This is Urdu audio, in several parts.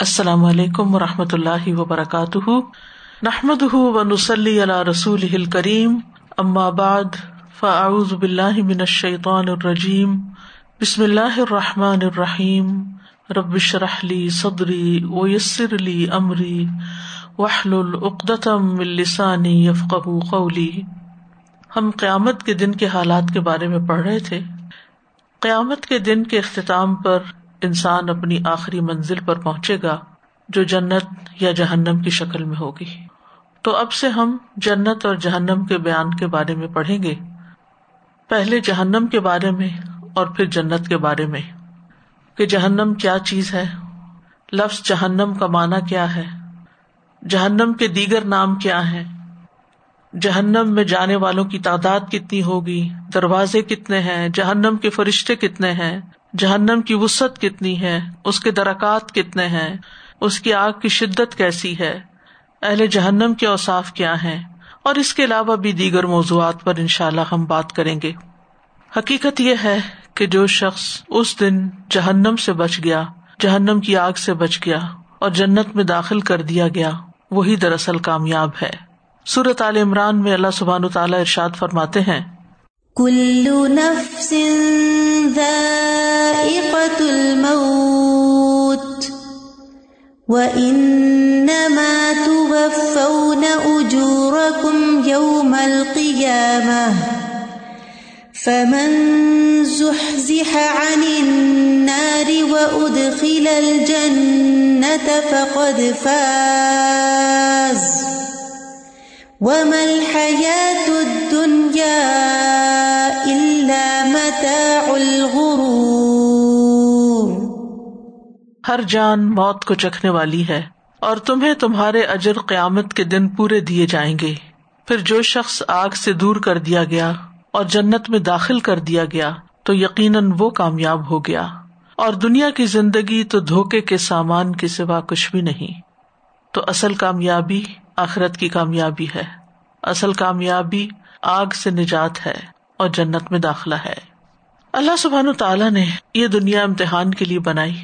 السلام علیکم و رحمۃ اللہ وبرکاتہ۔ نحمد و نسلی علیہ رسول کریم بعد، فاعوذ باللہ من الشیطان الرجیم۔ بسم اللہ الرحمٰن الرحیم۔ ربش رحلی صدری و یسر علی عمری وحل العقدم السانی یفق قولی۔ ہم قیامت کے دن کے حالات کے بارے میں پڑھ رہے تھے۔ قیامت کے دن کے اختتام پر انسان اپنی آخری منزل پر پہنچے گا جو جنت یا جہنم کی شکل میں ہوگی۔ تو اب سے ہم جنت اور جہنم کے بیان کے بارے میں پڑھیں گے۔ پہلے جہنم کے بارے میں اور پھر جنت کے بارے میں۔ کہ جہنم کیا چیز ہے؟ لفظ جہنم کا معنی کیا ہے؟ جہنم کے دیگر نام کیا ہے جہنم میں جانے والوں کی تعداد کتنی ہوگی؟ دروازے کتنے ہیں؟ جہنم کے فرشتے کتنے ہیں؟ جہنم کی وسط کتنی ہے، اس کے درکات کتنے ہیں، اس کی آگ کی شدت کیسی ہے، اہل جہنم کے اوساف کیا ہیں، اور اس کے علاوہ بھی دیگر موضوعات پر ان شاء اللہ ہم بات کریں گے۔ حقیقت یہ ہے کہ جو شخص اس دن جہنم سے بچ گیا، جہنم کی آگ سے بچ گیا، اور جنت میں داخل کر دیا گیا، وہی دراصل کامیاب ہے۔ سورت عال عمران میں اللہ سبحان تعالیٰ ارشاد فرماتے ہیں کلو نفس ذائقة الموت وإنما توفون أجوركم يوم القيامة فمن زحزح عن النار وأدخل الجنة فقد فاز وما الحياة الدنيا ہر جان موت کو چکھنے والی ہے اور تمہیں تمہارے اجر قیامت کے دن پورے دیے جائیں گے۔ پھر جو شخص آگ سے دور کر دیا گیا اور جنت میں داخل کر دیا گیا، تو یقیناً وہ کامیاب ہو گیا۔ اور دنیا کی زندگی تو دھوکے کے سامان کے سوا کچھ بھی نہیں۔ تو اصل کامیابی آخرت کی کامیابی ہے۔ اصل کامیابی آگ سے نجات ہے اور جنت میں داخلہ ہے۔ اللہ سبحان تعالیٰ نے یہ دنیا امتحان کے لیے بنائی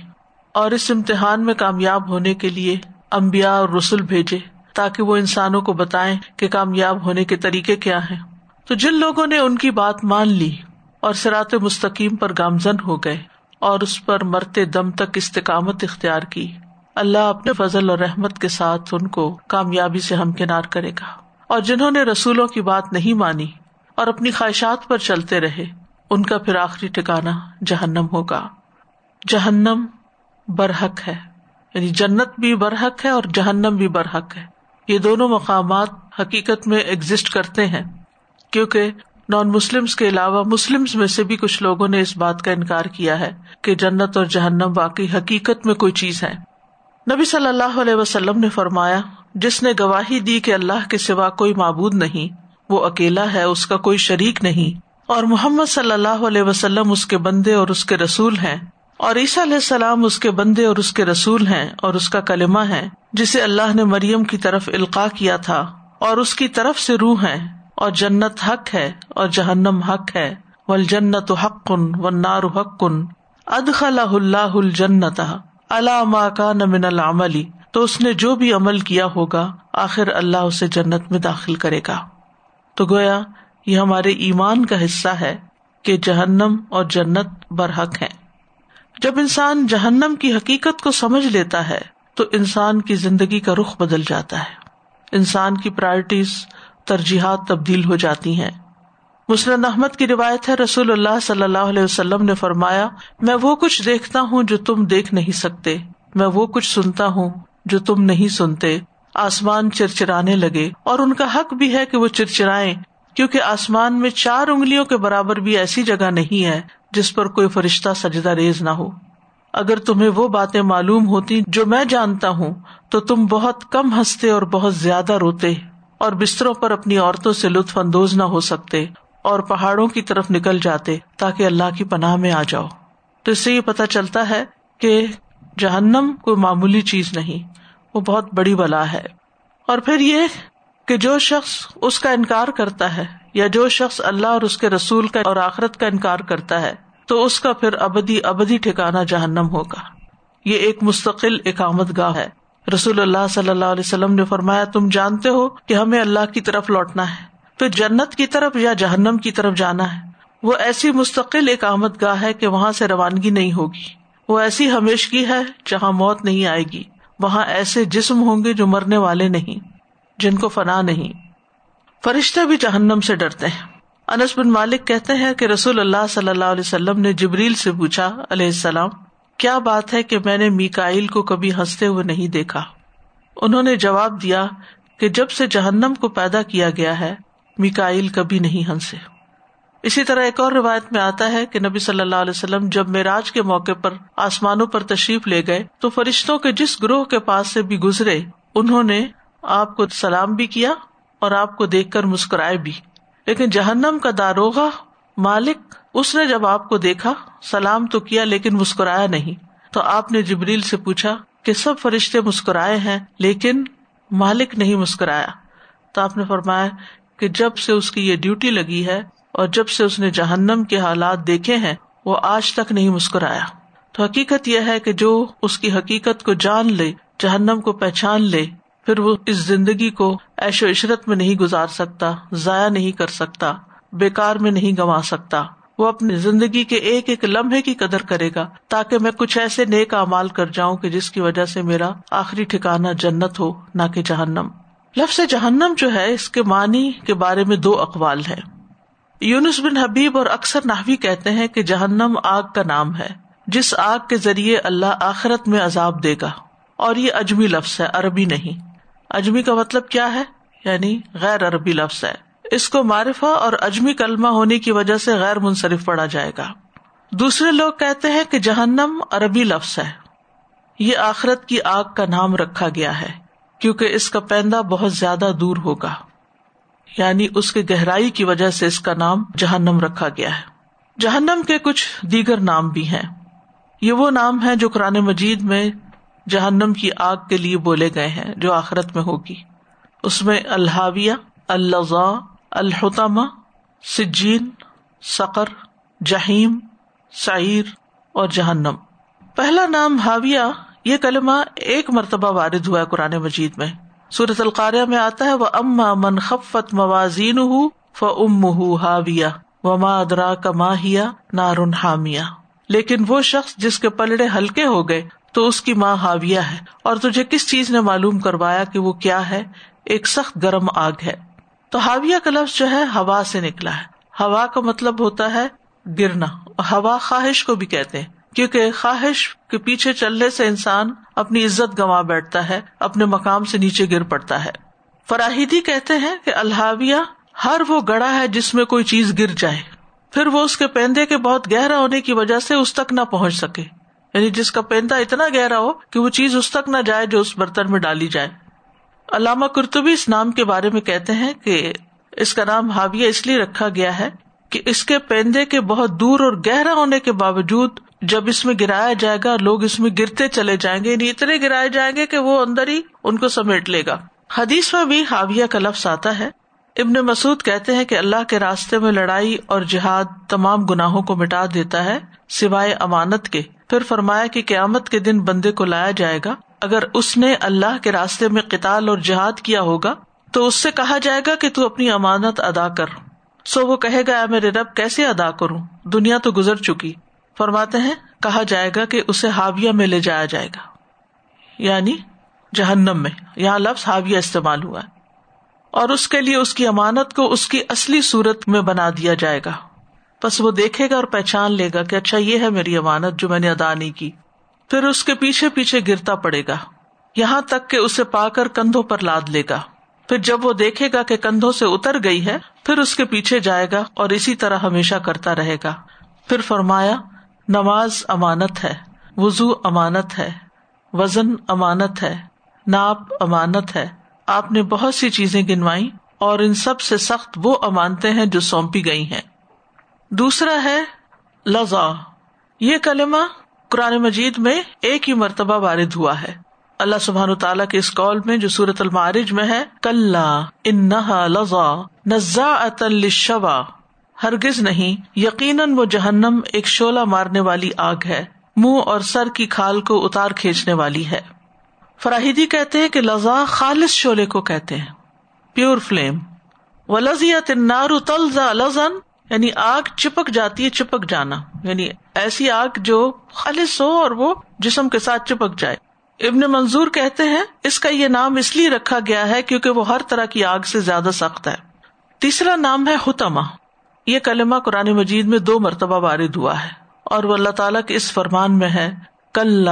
اور اس امتحان میں کامیاب ہونے کے لیے امبیا اور رسول بھیجے تاکہ وہ انسانوں کو بتائیں کہ کامیاب ہونے کے طریقے کیا ہیں۔ تو جن لوگوں نے ان کی بات مان لی اور سرات مستقیم پر گامزن ہو گئے اور اس پر مرتے دم تک استقامت اختیار کی، اللہ اپنے فضل اور رحمت کے ساتھ ان کو کامیابی سے ہمکنار کرے گا۔ اور جنہوں نے رسولوں کی بات نہیں مانی اور اپنی خواہشات پر چلتے رہے ان کا پھر آخری ٹھکانا جہنم ہوگا۔ جہنم برحق ہے۔ یعنی جنت بھی برحق ہے اور جہنم بھی برحق ہے۔ یہ دونوں مقامات حقیقت میں ایگزٹ کرتے ہیں۔ کیونکہ نان مسلم کے علاوہ مسلم میں سے بھی کچھ لوگوں نے اس بات کا انکار کیا ہے کہ جنت اور جہنم واقعی حقیقت میں کوئی چیز ہے۔ نبی صلی اللہ علیہ وسلم نے فرمایا، جس نے گواہی دی کہ اللہ کے سوا کوئی معبود نہیں، وہ اکیلا ہے، اس کا کوئی شریک نہیں۔ اور محمد صلی اللہ علیہ وسلم اس کے بندے اور اس کے رسول ہیں اور عیسیٰ علیہ السلام اس کے بندے اور اس کے رسول ہیں اور اس کا کلمہ ہے جسے اللہ نے مریم کی طرف القاع کیا تھا اور اس کی طرف سے روح ہے اور جنت حق ہے اور جہنم حق ہے و جنت حق کن و نار حق۔ کن ادخل اللہ الجنت۔ اللہ کا نمن العملی تو اس نے جو بھی عمل کیا ہوگا، آخر اللہ اسے جنت میں داخل کرے گا۔ تو گویا یہ ہمارے ایمان کا حصہ ہے کہ جہنم اور جنت برحق ہے جب انسان جہنم کی حقیقت کو سمجھ لیتا ہے، تو انسان کی زندگی کا رخ بدل جاتا ہے۔ انسان کی پرائرٹیز ترجیحات تبدیل ہو جاتی ہیں۔ مسلم احمد کی روایت ہے، رسول اللہ صلی اللہ علیہ وسلم نے فرمایا، میں وہ کچھ دیکھتا ہوں جو تم دیکھ نہیں سکتے۔ میں وہ کچھ سنتا ہوں جو تم نہیں سنتے۔ آسمان چرچرانے لگے اور ان کا حق بھی ہے کہ وہ چرچرائے کیونکہ آسمان میں چار انگلیوں کے برابر بھی ایسی جگہ نہیں ہے جس پر کوئی فرشتہ سجدہ ریز نہ ہو۔ اگر تمہیں وہ باتیں معلوم ہوتی جو میں جانتا ہوں، تو تم بہت کم ہنستے اور بہت زیادہ روتے، اور بستروں پر اپنی عورتوں سے لطف اندوز نہ ہو سکتے، اور پہاڑوں کی طرف نکل جاتے تاکہ اللہ کی پناہ میں آ جاؤ۔ تو اس سے یہ پتا چلتا ہے کہ جہنم کوئی معمولی چیز نہیں، وہ بہت بڑی بلا ہے۔ اور پھر یہ کہ جو شخص اس کا انکار کرتا ہے یا جو شخص اللہ اور اس کے رسول کا اور آخرت کا انکار کرتا ہے، تو اس کا پھر ابدی ابدی ٹھکانا جہنم ہوگا۔ یہ ایک مستقل اقامت گاہ ہے۔ رسول اللہ صلی اللہ علیہ وسلم نے فرمایا، تم جانتے ہو کہ ہمیں اللہ کی طرف لوٹنا ہے، پھر جنت کی طرف یا جہنم کی طرف جانا ہے۔ وہ ایسی مستقل ایک آمد گاہ ہے کہ وہاں سے روانگی نہیں ہوگی۔ وہ ایسی ہمیشگی ہے جہاں موت نہیں آئے گی۔ وہاں ایسے جسم ہوں گے جو مرنے والے نہیں۔ جن کو فنا نہیں۔ فرشتے بھی جہنم سے ڈرتے ہیں۔ انس بن مالک کہتے ہیں کہ رسول اللہ صلی اللہ علیہ وسلم نے جبریل سے پوچھا، علیہ السلام، کیا بات ہے کہ میں نے میکائل کو کبھی ہنستے ہوئے نہیں دیکھا؟ انہوں نے جواب دیا کہ جب سے جہنم کو پیدا کیا گیا ہے میکائل کبھی نہیں ہنسے۔ اسی طرح ایک اور روایت میں آتا ہے کہ نبی صلی اللہ علیہ وسلم جب میراج کے موقع پر آسمانوں پر تشریف لے گئے، تو فرشتوں کے جس گروہ کے پاس سے بھی گزرے، انہوں نے آپ کو سلام بھی کیا اور آپ کو دیکھ کر مسکرائے بھی۔ لیکن جہنم کا داروغ مالک، اس نے جب آپ کو دیکھا، سلام تو کیا لیکن مسکرایا نہیں۔ تو آپ نے جبریل سے پوچھا کہ سب فرشتے مسکرائے ہیں لیکن مالک نہیں مسکرایا۔ تو آپ نے فرمایا کہ جب سے اس کی یہ ڈیوٹی لگی ہے اور جب سے اس نے جہنم کے حالات دیکھے ہیں، وہ آج تک نہیں مسکرایا۔ تو حقیقت یہ ہے کہ جو اس کی حقیقت کو جان لے، جہنم کو پہچان لے پھر وہ اس زندگی کو ایش و عشرت میں نہیں گزار سکتا، ضائع نہیں کر سکتا بےکار میں نہیں گنوا سکتا۔ وہ اپنی زندگی کے ایک ایک لمحے کی قدر کرے گا، تاکہ میں کچھ ایسے نیک امال کر جاؤں کہ جس کی وجہ سے میرا آخری ٹھکانا جنت ہو، نہ کہ جہنم۔ لفظ جہنم جو ہے، اس کے معنی کے بارے میں دو اقوال ہے یونس بن حبیب اور اکثر نحوی کہتے ہیں کہ جہنم آگ کا نام ہے، جس آگ کے ذریعے اللہ آخرت میں عذاب دے گا۔ اور یہ اجمی لفظ ہے، عربی نہیں۔ اجمی کا مطلب کیا ہے؟ یعنی غیر عربی لفظ ہے۔ اس کو معرفہ اور اجمی کلمہ ہونے کی وجہ سے غیر منصرف پڑا جائے گا۔ دوسرے لوگ کہتے ہیں کہ جہنم عربی لفظ ہے۔ یہ آخرت کی آگ کا نام رکھا گیا ہے، کیونکہ اس کا پیندا بہت زیادہ دور ہوگا۔ یعنی اس کی گہرائی کی وجہ سے اس کا نام جہنم رکھا گیا ہے۔ جہنم کے کچھ دیگر نام بھی ہیں۔ یہ وہ نام ہے جو قرآن مجید میں جہنم کی آگ کے لیے بولے گئے ہیں جو آخرت میں ہوگی۔ اس میں الحاویہ الزا الحتما سجین، سقر جہیم سعیر اور جہنم۔ پہلا نام حاویہ، یہ کلمہ ایک مرتبہ وارد ہوا ہے قرآن مجید میں۔ سورت القاریہ میں آتا ہے وہ اما من خفت موازین ہُو ف ام ہاویہ و ما ادرا کما ہیا نارن حامیہ لیکن وہ شخص جس کے پلڑے ہلکے ہو گئے تو اس کی ماں حاویہ ہے اور تجھے کس چیز نے معلوم کروایا کہ وہ کیا ہے؟ ایک سخت گرم آگ ہے۔ تو ہاویہ کا لفظ جو ہے، ہوا سے نکلا ہے۔ ہوا کا مطلب ہوتا ہے گرنا۔ ہوا خواہش کو بھی کہتے ہیں، کیونکہ خواہش کے پیچھے چلنے سے انسان اپنی عزت گنوا بیٹھتا ہے، اپنے مقام سے نیچے گر پڑتا ہے۔ فراہیدی کہتے ہیں کہ الحاویہ ہر وہ گڑا ہے جس میں کوئی چیز گر جائے۔ پھر وہ اس کے پیندے کے بہت گہرا ہونے کی وجہ سے اس تک نہ پہنچ سکے۔ یعنی جس کا پیندا اتنا گہرا ہو کہ وہ چیز اس تک نہ جائے جو اس برتن میں ڈالی جائے۔ علامہ کرتبی اس نام کے بارے میں کہتے ہیں کہ اس کا نام حاویہ اس لیے رکھا گیا ہے کہ اس کے پیندے کے بہت دور اور گہرا ہونے کے باوجود جب اس میں گرایا جائے گا، لوگ اس میں گرتے چلے جائیں گے۔ یعنی اتنے گرائے جائیں گے کہ وہ اندر ہی ان کو سمیٹ لے گا۔ حدیث میں بھی حاویہ کا لفظ آتا ہے۔ ابن مسعد کہتے ہیں کہ اللہ کے راستے میں لڑائی اور جہاد تمام گناہوں کو مٹا دیتا ہے، سوائے امانت کے۔ پھر فرمایا کہ قیامت کے دن بندے کو لایا جائے گا۔ اگر اس نے اللہ کے راستے میں قتال اور جہاد کیا ہوگا، تو اس سے کہا جائے گا کہ تو اپنی امانت ادا کر۔ سو وہ کہے گا میرے رب، کیسے ادا کروں؟ دنیا تو گزر چکی۔ فرماتے ہیں، کہا جائے گا کہ اسے ہاویہ میں لے جایا جائے گا۔ یعنی جہنم میں۔ یہاں لفظ ہاویہ استعمال ہوا ہے۔ اور اس کے لیے اس کی امانت کو اس کی اصلی صورت میں بنا دیا جائے گا۔ بس وہ دیکھے گا اور پہچان لے گا کہ اچھا یہ ہے میری امانت جو میں نے ادا نہیں کی۔ پھر اس کے پیچھے پیچھے گرتا پڑے گا۔ یہاں تک کہ اسے پا کر کندھوں پر لاد لے گا۔ پھر جب وہ دیکھے گا کہ کندھوں سے اتر گئی ہے، پھر اس کے پیچھے جائے گا اور اسی طرح ہمیشہ کرتا رہے گا۔ پھر فرمایا، نماز امانت ہے وزو امانت ہے، وزن امانت ہے، ناپ امانت ہے۔ آپ نے بہت سی چیزیں گنوائی اور ان سب سے سخت وہ امانتے ہیں جو سونپی گئی ہیں۔ دوسرا ہے لذا۔ یہ کلمہ قرآن مجید میں ایک ہی مرتبہ وارد ہوا ہے۔ اللہ سبحان تعالیٰ کے اس کال میں جو سورت المعارج میں ہے کل انہا لذا نزا شوا ہرگز نہیں، یقیناً وہ جہنم ایک شولہ مارنے والی آگ ہے، منہ اور سر کی کھال کو اتار کھینچنے والی ہے۔ فراہیدی کہتے ہیں کہ لذا خالص شعلے کو کہتے ہیں۔ Pure flame. و لذیت نارو تلزا لزن یعنی آگ چپک جاتی ہے، چپک جانا۔ یعنی ایسی آگ جو خالص ہو اور وہ جسم کے ساتھ چپک جائے۔ ابن منظور کہتے ہیں، اس کا یہ نام اس لیے رکھا گیا ہے کیونکہ وہ ہر طرح کی آگ سے زیادہ سخت ہے۔ تیسرا نام ہے حتما یہ کلمہ قرآن مجید میں دو مرتبہ وارد ہوا ہے اور وہ اللہ تعالیٰ کے اس فرمان میں ہے کل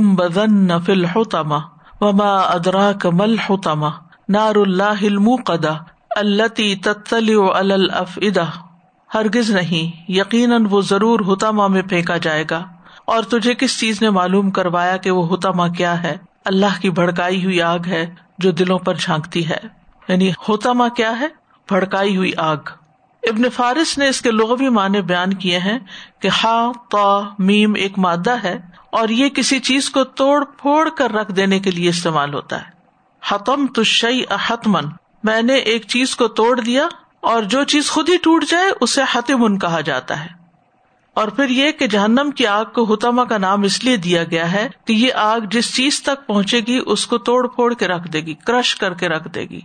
بدن فل ہوتما وما ادرا کمل ہوتما نار اللہ قدا التی تتلی الف ادا ہرگز نہیں، یقیناً وہ ضرور ہوتما میں پھینکا جائے گا۔ اور تجھے کس چیز نے معلوم کروایا کہ وہ ہوتما کیا ہے؟ اللہ کی بھڑکائی ہوئی آگ ہے جو دلوں پر جھانکتی ہے۔ یعنی ہوتما کیا ہے؟ بھڑکائی ہوئی آگ۔ ابن فارس نے اس کے لغوی معنی بیان کیے ہیں کہ ہا تو میم ایک مادہ ہے اور یہ کسی چیز کو توڑ پھوڑ کر رکھ دینے کے لیے استعمال ہوتا ہے۔ حتم تشئی احتمن میں نے ایک چیز کو توڑ دیا اور جو چیز خود ہی ٹوٹ جائے، اسے حتمن کہا جاتا ہے۔ اور پھر یہ کہ جہنم کی آگ کو ہتما کا نام اس لیے دیا گیا ہے کہ یہ آگ جس چیز تک پہنچے گی، اس کو توڑ پھوڑ کے رکھ دے گی، کرش کر کے رکھ دے گی۔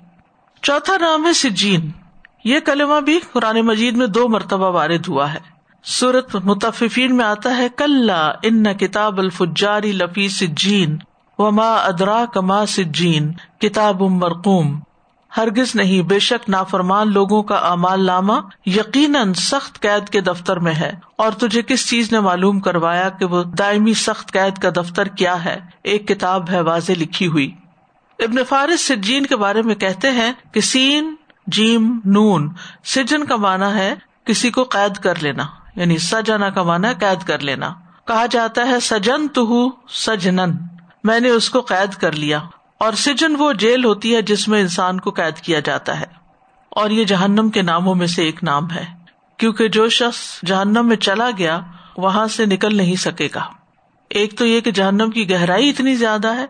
چوتھا نام ہے سجین۔ یہ کلمہ بھی قرآن مجید میں دو مرتبہ وارد ہوا ہے۔ سورت متفین میں آتا ہے کل ان کتاب الفجاری لفی سجین و ما ادرا کما سجین، کتاب مرقوم۔ ہرگز نہیں، بے شک نافرمان لوگوں کا امال نامہ یقیناً سخت قید کے دفتر میں ہے۔ اور تجھے کس چیز نے معلوم کروایا کہ وہ دائمی سخت قید کا دفتر کیا ہے؟ ایک کتاب ہے واضح لکھی ہوئی۔ ابن فارس سجین کے بارے میں کہتے ہیں کہ سین، جیم، نون، سجن کا مانا ہے کسی کو قید کر لینا یعنی سجنا کا مانا ہے قید کر لینا۔ کہا جاتا ہے سجن تو سجنن، میں نے اس کو قید کر لیا۔ اور سجن وہ جیل ہوتی ہے جس میں انسان کو قید کیا جاتا ہے۔ اور یہ جہنم کے ناموں میں سے ایک نام ہے۔ کیونکہ جو شخص جہنم میں چلا گیا، وہاں سے نکل نہیں سکے گا۔ ایک تو یہ کہ جہنم کی گہرائی اتنی زیادہ ہے،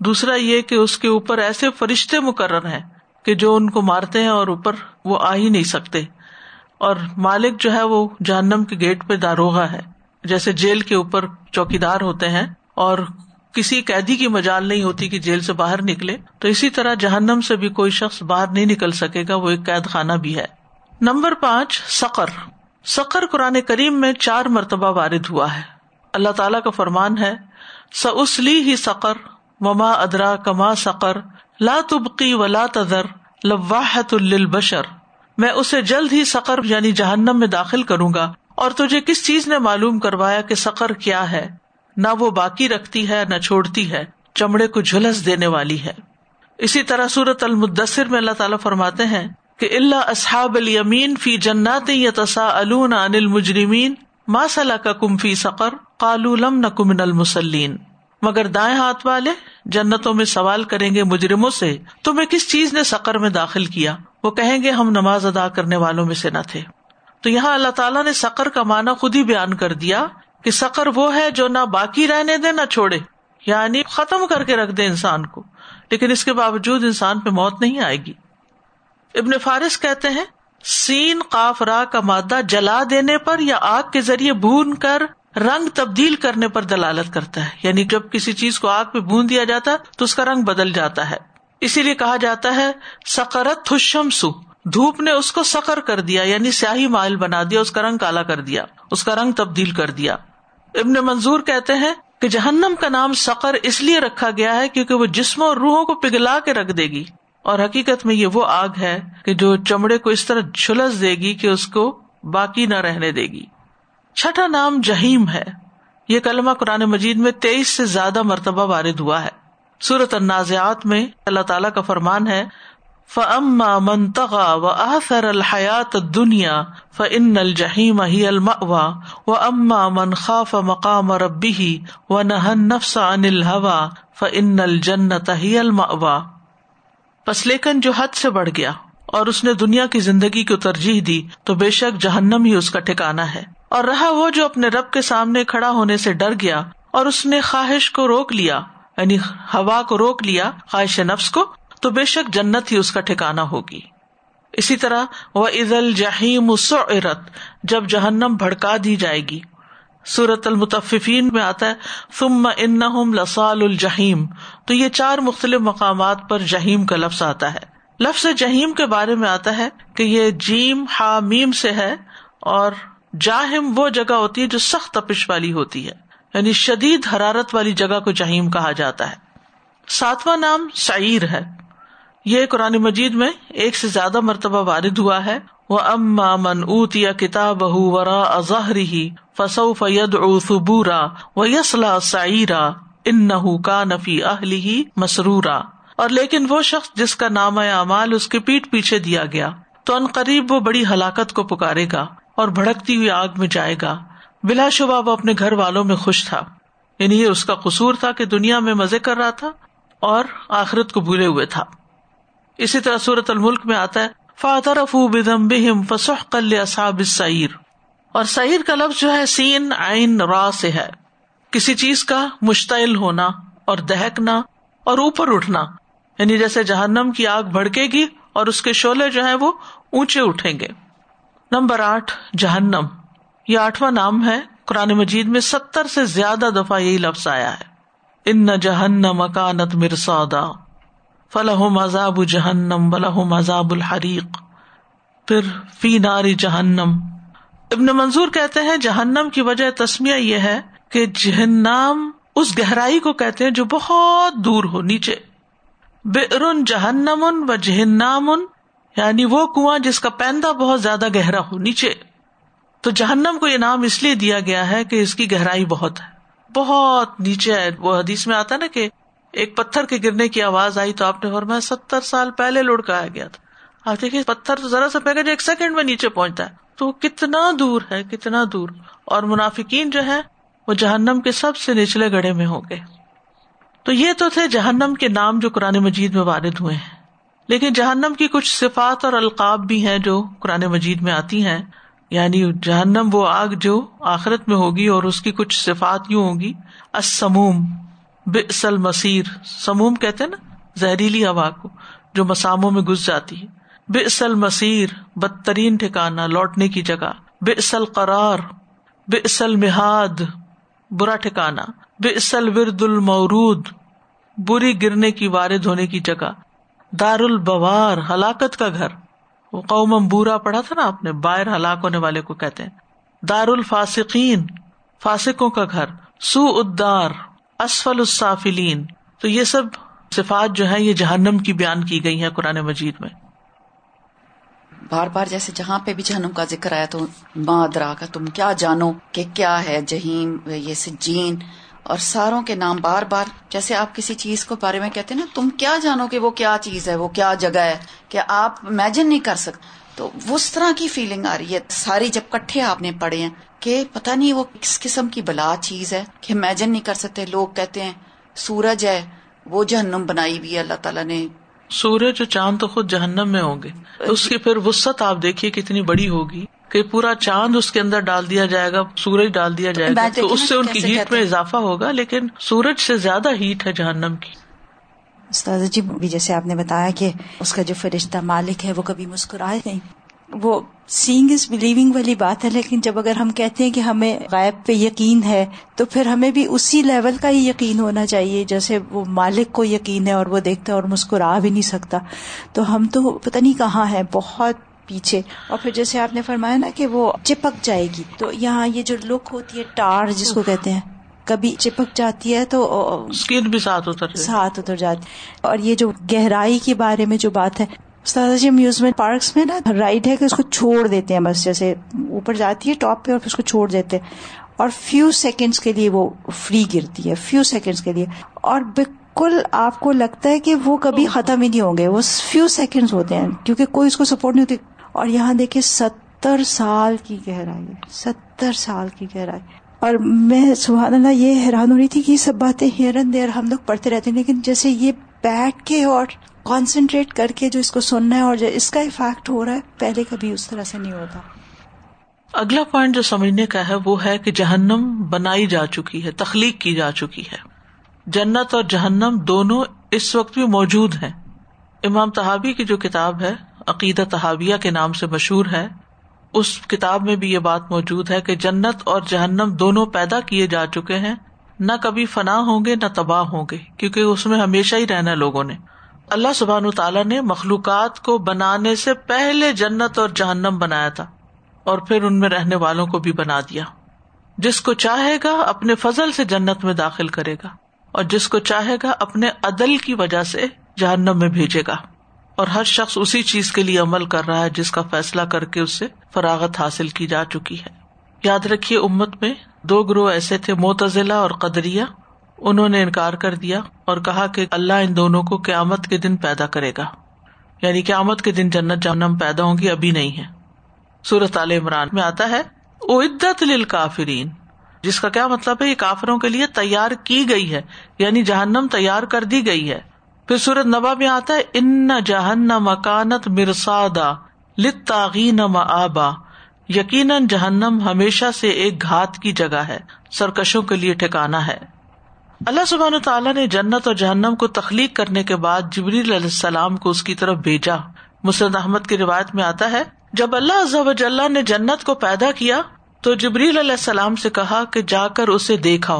دوسرا یہ کہ اس کے اوپر ایسے فرشتے مقرر ہیں کہ جو ان کو مارتے ہیں اور اوپر وہ آ ہی نہیں سکتے۔ اور مالک جو ہے وہ جہنم کے گیٹ پہ داروغا ہے، جیسے جیل کے اوپر چوکی دار ہوتے ہیں اور کسی قیدی کی مجال نہیں ہوتی کہ جیل سے باہر نکلے، تو اسی طرح جہنم سے بھی کوئی شخص باہر نہیں نکل سکے گا، وہ ایک قید خانہ بھی ہے۔ نمبر پانچ، سقر۔ سقر قرآن کریم میں چار مرتبہ وارد ہوا ہے۔ اللہ تعالیٰ کا فرمان ہے سسلی ہی سقر، وما ادرا کما سقر، لا تبقی ولا تذر لواحت البشر میں اسے جلد ہی سقر یعنی جہنم میں داخل کروں گا، اور تجھے کس چیز نے معلوم کروایا کہ سقر کیا ہے؟ نہ وہ باقی رکھتی ہے، نہ چھوڑتی ہے، چمڑے کو جھلس دینے والی ہے۔ اسی طرح سورت المدثر میں اللہ تعالیٰ فرماتے ہیں کہ اللہ اصحاب المین فی جنات یا تصا انل مجرمین ما صلاح کا کم فی سقر قالولم نہ کمن المسلین مگر دائیں ہاتھ والے جنتوں میں سوال کریں گے مجرموں سے، تمہیں کس چیز نے سکر میں داخل کیا؟ وہ کہیں گے ہم نماز ادا کرنے والوں میں سے نہ تھے۔ تو یہاں اللہ تعالیٰ نے سکر کا معنی خود ہی بیان کر دیا کہ سکر وہ ہے جو نہ باقی رہنے دے نہ چھوڑے۔ یعنی ختم کر کے رکھ دے انسان کو۔ لیکن اس کے باوجود انسان پہ موت نہیں آئے گی۔ ابن فارس کہتے ہیں، سین قاف را کا مادہ جلا دینے پر یا آگ کے ذریعے بھون کر رنگ تبدیل کرنے پر دلالت کرتا ہے۔ یعنی جب کسی چیز کو آگ پہ بون دیا جاتا ہے تو اس کا رنگ بدل جاتا ہے۔ اسی لیے کہا جاتا ہے سکرت سو دھوپ نے اس کو سکر کر دیا یعنی سیاہی مائل بنا دیا، اس کا رنگ کالا کر دیا، اس کا رنگ تبدیل کر دیا۔ ابن منظور کہتے ہیں کہ جہنم کا نام سکر اس لیے رکھا گیا ہے کیونکہ وہ جسموں اور روحوں کو پگھلا کے رکھ دے گی اور حقیقت میں یہ وہ آگ ہے کہ جو چمڑے کو اس طرح جھلس دے گی کہ اس کو باقی نہ رہنے دے گی۔ چھٹا نام جہیم ہے۔ یہ کلمہ قرآن مجید میں تیئیس سے زیادہ مرتبہ وارد ہوا ہے۔ سورت النازعات میں اللہ تعالیٰ کا فرمان ہے فما منتغا و آثر الحیات دنیا ف ان الجہیم ہی المأوا و اما من خاف مقام ربی و نہن نفس عن الہوا ف ان الجنت ہی المأوا پس لیکن جو حد سے بڑھ گیا اور اس نے دنیا کی زندگی کو ترجیح دی تو بے شک جہنم ہی اس کا ٹھکانا ہے۔ اور رہا وہ جو اپنے رب کے سامنے کھڑا ہونے سے ڈر گیا اور اس نے خواہش کو روک لیا یعنی ہوا کو روک لیا، خواہش نفس کو تو بے شک جنت ہی اس کا ٹھکانا ہوگی۔ اسی طرح وہ عید الجہیم جب جہنم بھڑکا دی جائے گی۔ سورت المتفین میں آتا ہے، ثم ان لسال الجہیم تو یہ چار مختلف مقامات پر جہیم کا لفظ آتا ہے۔ لفظ جہیم کے بارے میں آتا ہے کہ یہ جیم ہا میم سے ہے اور جاہم وہ جگہ ہوتی ہے جو سخت تپش والی ہوتی ہے۔ یعنی شدید حرارت والی جگہ کو جہیم کہا جاتا ہے۔ ساتواں نام سعیر ہے۔ یہ قرآن مجید میں ایک سے زیادہ مرتبہ وارد ہوا ہے۔ وہ اما من اوت یا کتاب ورا اظہری فسو فید اوبورا و یسلا سعرا ان نہ کا نفی اہلی مسرورا۔ اور لیکن وہ شخص جس کا نام اعمال اس کے پیٹ پیچھے دیا گیا، تو ان قریب وہ بڑی ہلاکت کو پکارے گا اور بھڑکتی ہوئی آگ میں جائے گا۔ بلا شبہ وہ اپنے گھر والوں میں خوش تھا۔ یعنی یہ اس کا قصور تھا کہ دنیا میں مزے کر رہا تھا اور آخرت کو بھولے ہوئے تھا۔ اسی طرح صورت الملک میں آتا ہے فاتر افو بدم بہم فسح کل اصاب سعیر اور سعیر کا لفظ جو ہے، سین آئین را سے ہے۔ کسی چیز کا مشتعل ہونا اور دہکنا اور اوپر اٹھنا یعنی جیسے جہنم کی آگ بھڑکے گی اور اس کے شعلے جو ہے وہ اونچے اٹھیں گے۔ نمبر آٹھ، جہنم۔ یہ آٹھواں نام ہے۔ قرآن مجید میں ستر سے زیادہ دفعہ یہی لفظ آیا ہے۔ ان جہنم مکانت مرسادا فلاح مذاب جہنم بلح مذاب الحریق پھر فی ناری جہنم ابن منظور کہتے ہیں جہنم کی وجہ تسمیہ یہ ہے کہ جہنم اس گہرائی کو کہتے ہیں جو بہت دور ہو، نیچے۔ بے جہنم و جہنام یعنی وہ کنواں جس کا پیندا بہت زیادہ گہرا ہو، نیچے۔ تو جہنم کو یہ نام اس لیے دیا گیا ہے کہ اس کی گہرائی بہت ہے، بہت نیچے ہے۔ وہ حدیث میں آتا نا کہ ایک پتھر کے گرنے کی آواز آئی تو آپ نے فرمایا ستر سال پہلے لڑکایا گیا تھا۔ آپ دیکھیے، پتھر تو ذرا سا پہلے جو ایک سیکنڈ میں نیچے پہنچتا ہے۔ تو کتنا دور ہے، کتنا دور۔ اور منافقین جو ہے وہ جہنم کے سب سے نچلے گڑھے میں ہو گئے تو یہ تو تھے جہنم کے نام جو قرآن مجید میں وارد ہوئے ہیں۔ لیکن جہنم کی کچھ صفات اور القاب بھی ہیں جو قرآن مجید میں آتی ہیں۔ یعنی جہنم وہ آگ جو آخرت میں ہوگی اور اس کی کچھ صفات یوں ہوگی اسموم بسل مسیر سموم کہتے نا، زہریلی ہوا کو، جو مساموں میں گس جاتی ہے۔ بسل مسیر بدترین ٹھکانا لوٹنے کی جگہ۔ بسل قرار بسل مہاد برا ٹھکانا بسل ورد المورود، بری گرنے کی وارد ہونے کی جگہ۔ دار البوار ہلاکت کا گھر۔ وہ قوم برا پڑھا تھا نا آپ نے، باہر ہلاک ہونے والے کو کہتے ہیں۔ دار الفاسقین فاسکوں کا گھر۔ سو ادار اسفل السافلین۔ تو یہ سب صفات جو ہے یہ جہنم کی بیان کی گئی ہے قرآن مجید میں۔ بار بار جیسے جہاں پہ بھی جہنم کا ذکر آیا تو ماں درا کا تم کیا جانو کہ کیا ہے جہیم، یہ سجین۔ اور ساروں کے نام بار بار جیسے آپ کسی چیز کو بارے میں کہتے ہیں نا، تم کیا جانو کہ وہ کیا چیز ہے، وہ کیا جگہ ہے، کہ آپ امیجن نہیں کر سکتے۔ تو اس طرح کی فیلنگ آ رہی ہے۔ ساری جب کٹھے آپ نے پڑھے ہیں کہ پتہ نہیں وہ کس قسم کی بلا چیز ہے کہ امیجن نہیں کر سکتے۔ لوگ کہتے ہیں سورج ہے وہ جہنم بنائی بھی اللہ تعالیٰ نے سورج اور چاند تو خود جہنم میں ہوں گے۔ اس کی پھر وسط آپ دیکھیے کتنی بڑی ہوگی کہ پورا چاند اس کے اندر ڈال دیا جائے گا سورج ڈال دیا جائے گا۔ تو اس سے ان کی ہیٹ میں اضافہ ہوگا لیکن سورج سے زیادہ ہیٹ ہے جہنم کی۔ استاد جی جیسے آپ نے بتایا کہ اس کا جو فرشتہ مالک ہے، وہ کبھی مسکرائے نہیں۔ وہ سینگ از بلیونگ والی بات ہے، لیکن جب اگر ہم کہتے ہیں کہ ہمیں غائب پہ یقین ہے، تو پھر ہمیں بھی اسی لیول کا ہی یقین ہونا چاہیے، جیسے وہ مالک کو یقین ہے اور وہ دیکھتا ہے اور مسکرا بھی نہیں سکتا۔ تو ہم تو پتہ نہیں کہاں ہے بہت پیچھے۔ اور پھر جیسے آپ نے فرمایا نا کہ وہ چپک جائے گی۔ تو یہاں یہ جو لک ہوتی ہے، ٹار، جس کو کہتے ہیں۔ کبھی چپک جاتی ہے تو اسکن بھی ساتھ اتر ساتھ اتر جاتی اور یہ جو گہرائی کے بارے میں جو بات ہے جی امیوزمنٹ پارکس میں نا رائڈ ہے کہ اس کو چھوڑ دیتے ہیں بس جیسے اوپر جاتی ہے ٹاپ پہ اور پھر اس کو چھوڑ دیتے ہیں۔ اور فیو سیکنڈس کے لیے وہ فری گرتی ہے فیو سیکنڈس کے لیے۔ اور بالکل آپ کو لگتا ہے کہ وہ کبھی ختم ہی نہیں ہوں گے وہ فیو سیکنڈ ہوتے ہیں کیونکہ کوئی اس کو سپورٹ نہیں ہوتی۔ اور یہاں دیکھیے ستر سال کی گہرائی ستر سال کی گہرائی۔ اور میں سبحان اللہ یہ حیران ہو رہی تھی کہ یہ سب باتیں ہیرن دیر ہم لوگ پڑھتے رہتے ہیں، لیکن جیسے یہ بیٹھ کے اور کانسنٹریٹ کر کے جو اس کو سننا ہے اور جو اس کا افیکٹ ہو رہا ہے، پہلے کبھی اس طرح سے نہیں ہوتا۔ اگلا پوائنٹ جو سمجھنے کا ہے وہ ہے کہ جہنم بنائی جا چکی ہے، تخلیق کی جا چکی ہے۔ جنت اور جہنم دونوں اس وقت بھی موجود ہیں۔ امام تحابی کی جو کتاب ہے، عقیدہ تحابیہ کے نام سے مشہور ہے۔ اس کتاب میں بھی یہ بات موجود ہے کہ جنت اور جہنم دونوں پیدا کیے جا چکے ہیں۔ نہ کبھی فنا ہوں گے، نہ تباہ ہوں گے، کیونکہ اس میں ہمیشہ ہی رہنا لوگوں نے۔ اللہ سبحان تعالیٰ نے مخلوقات کو بنانے سے پہلے جنت اور جہنم بنایا تھا، اور پھر ان میں رہنے والوں کو بھی بنا دیا۔ جس کو چاہے گا اپنے فضل سے جنت میں داخل کرے گا، اور جس کو چاہے گا اپنے عدل کی وجہ سے جہنم میں بھیجے گا۔ اور ہر شخص اسی چیز کے لیے عمل کر رہا ہے جس کا فیصلہ کر کے اس سے فراغت حاصل کی جا چکی ہے۔ یاد رکھیے امت میں دو گروہ ایسے تھے موتزلہ اور قدریا انہوں نے انکار کر دیا اور کہا کہ اللہ ان دونوں کو قیامت کے دن پیدا کرے گا۔ یعنی قیامت کے دن جنت جہنم پیدا ہوں گی، ابھی نہیں ہے۔ سورت عال عمران میں آتا ہے عدت کافرین جس کا کیا مطلب ہے؟ یہ کافروں کے لیے تیار کی گئی ہے یعنی جہنم تیار کر دی گئی ہے۔ پھر سورت نبا میں آتا ہے، ان جہن مکانت مرسادا لتاغین آبا یقیناً جہنم ہمیشہ سے ایک گھات کی جگہ ہے، سرکشوں کے لیے ٹھکانا ہے۔ اللہ سبحان تعالیٰ نے جنت اور جہنم کو تخلیق کرنے کے بعد جبریل علیہ السلام کو اس کی طرف بھیجا۔ مسرد احمد کی روایت میں آتا ہے، جب اللہ نے جنت کو پیدا کیا، تو جبریل علیہ السلام سے کہا کہ جا کر اسے دیکھا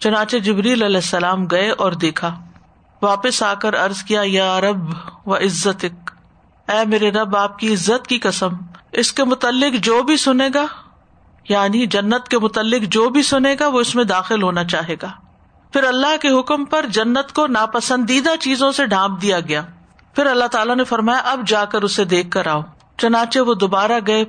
چنانچہ جبریل علیہ السلام گئے اور دیکھا۔ واپس آ کر ارض کیا، یا رب و عزت اے میرے رب، آپ کی عزت کی قسم، اس کے متعلق جو بھی سنے گا یعنی جنت کے متعلق جو بھی سنے گا، وہ اس میں داخل ہونا چاہے گا۔ پھر اللہ کے حکم پر جنت کو ناپسندیدہ چیزوں سے ڈھانپ دیا گیا۔ پھر اللہ تعالیٰ نے فرمایا، اب جا کر اسے دیکھ کر آؤ۔ چنانچہ وہ دوبارہ گئے۔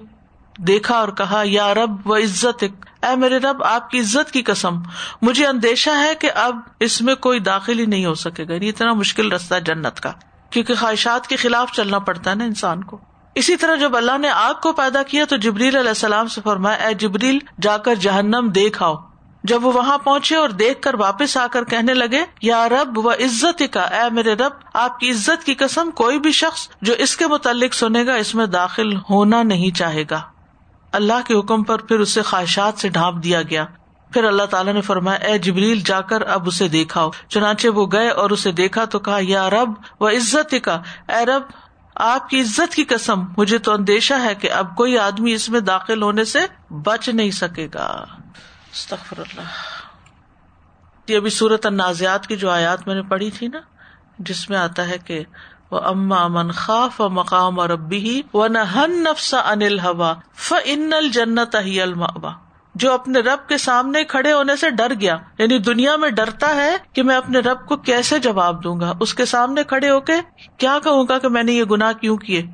دیکھا اور کہا، یا رب و عزت اے میرے رب، آپ کی عزت کی قسم، مجھے اندیشہ ہے کہ اب اس میں کوئی داخل ہی نہیں ہو سکے گا۔ یہ اتنا مشکل رستہ جنت کا، کیونکہ خواہشات کے خلاف چلنا پڑتا ہے نا انسان کو۔ اسی طرح جب اللہ نے آگ کو پیدا کیا تو جبریل علیہ السلام سے فرمایا، اے جبریل، جا کر جہنم دیکھ آؤ۔ جب وہ وہاں پہنچے اور دیکھ کر واپس آ کر کہنے لگے، یا رب و عزت کا اے میرے رب، آپ کی عزت کی قسم، کوئی بھی شخص جو اس کے متعلق سنے گا، اس میں داخل ہونا نہیں چاہے گا۔ اللہ کے حکم پر پھر اسے خواہشات سے ڈھانپ دیا گیا۔ پھر اللہ تعالیٰ نے فرمایا، اے جبریل، جا کر اب اسے دیکھا چنانچہ وہ گئے اور اسے دیکھا تو کہا، یا رب و عزت کا اے رب، آپ کی عزت کی قسم، مجھے تو اندیشہ ہے کہ اب کوئی آدمی اس میں داخل ہونے سے بچ نہیں سکے گا۔ استغفر اللہ۔ یہ ابھی صورت النازعات کی جو آیات میں نے پڑھی تھی نا، جس میں آتا ہے کہ وہ اما من خاف مقام اور ابی ہی و نہ ہن نفس انل ہوا ف ان الجنت ہی الماوا جو اپنے رب کے سامنے کھڑے ہونے سے ڈر گیا یعنی دنیا میں ڈرتا ہے کہ میں اپنے رب کو کیسے جواب دوں گا؟ اس کے سامنے کھڑے ہو کے کیا کہوں گا کہ میں نے یہ گناہ کیوں کیے؟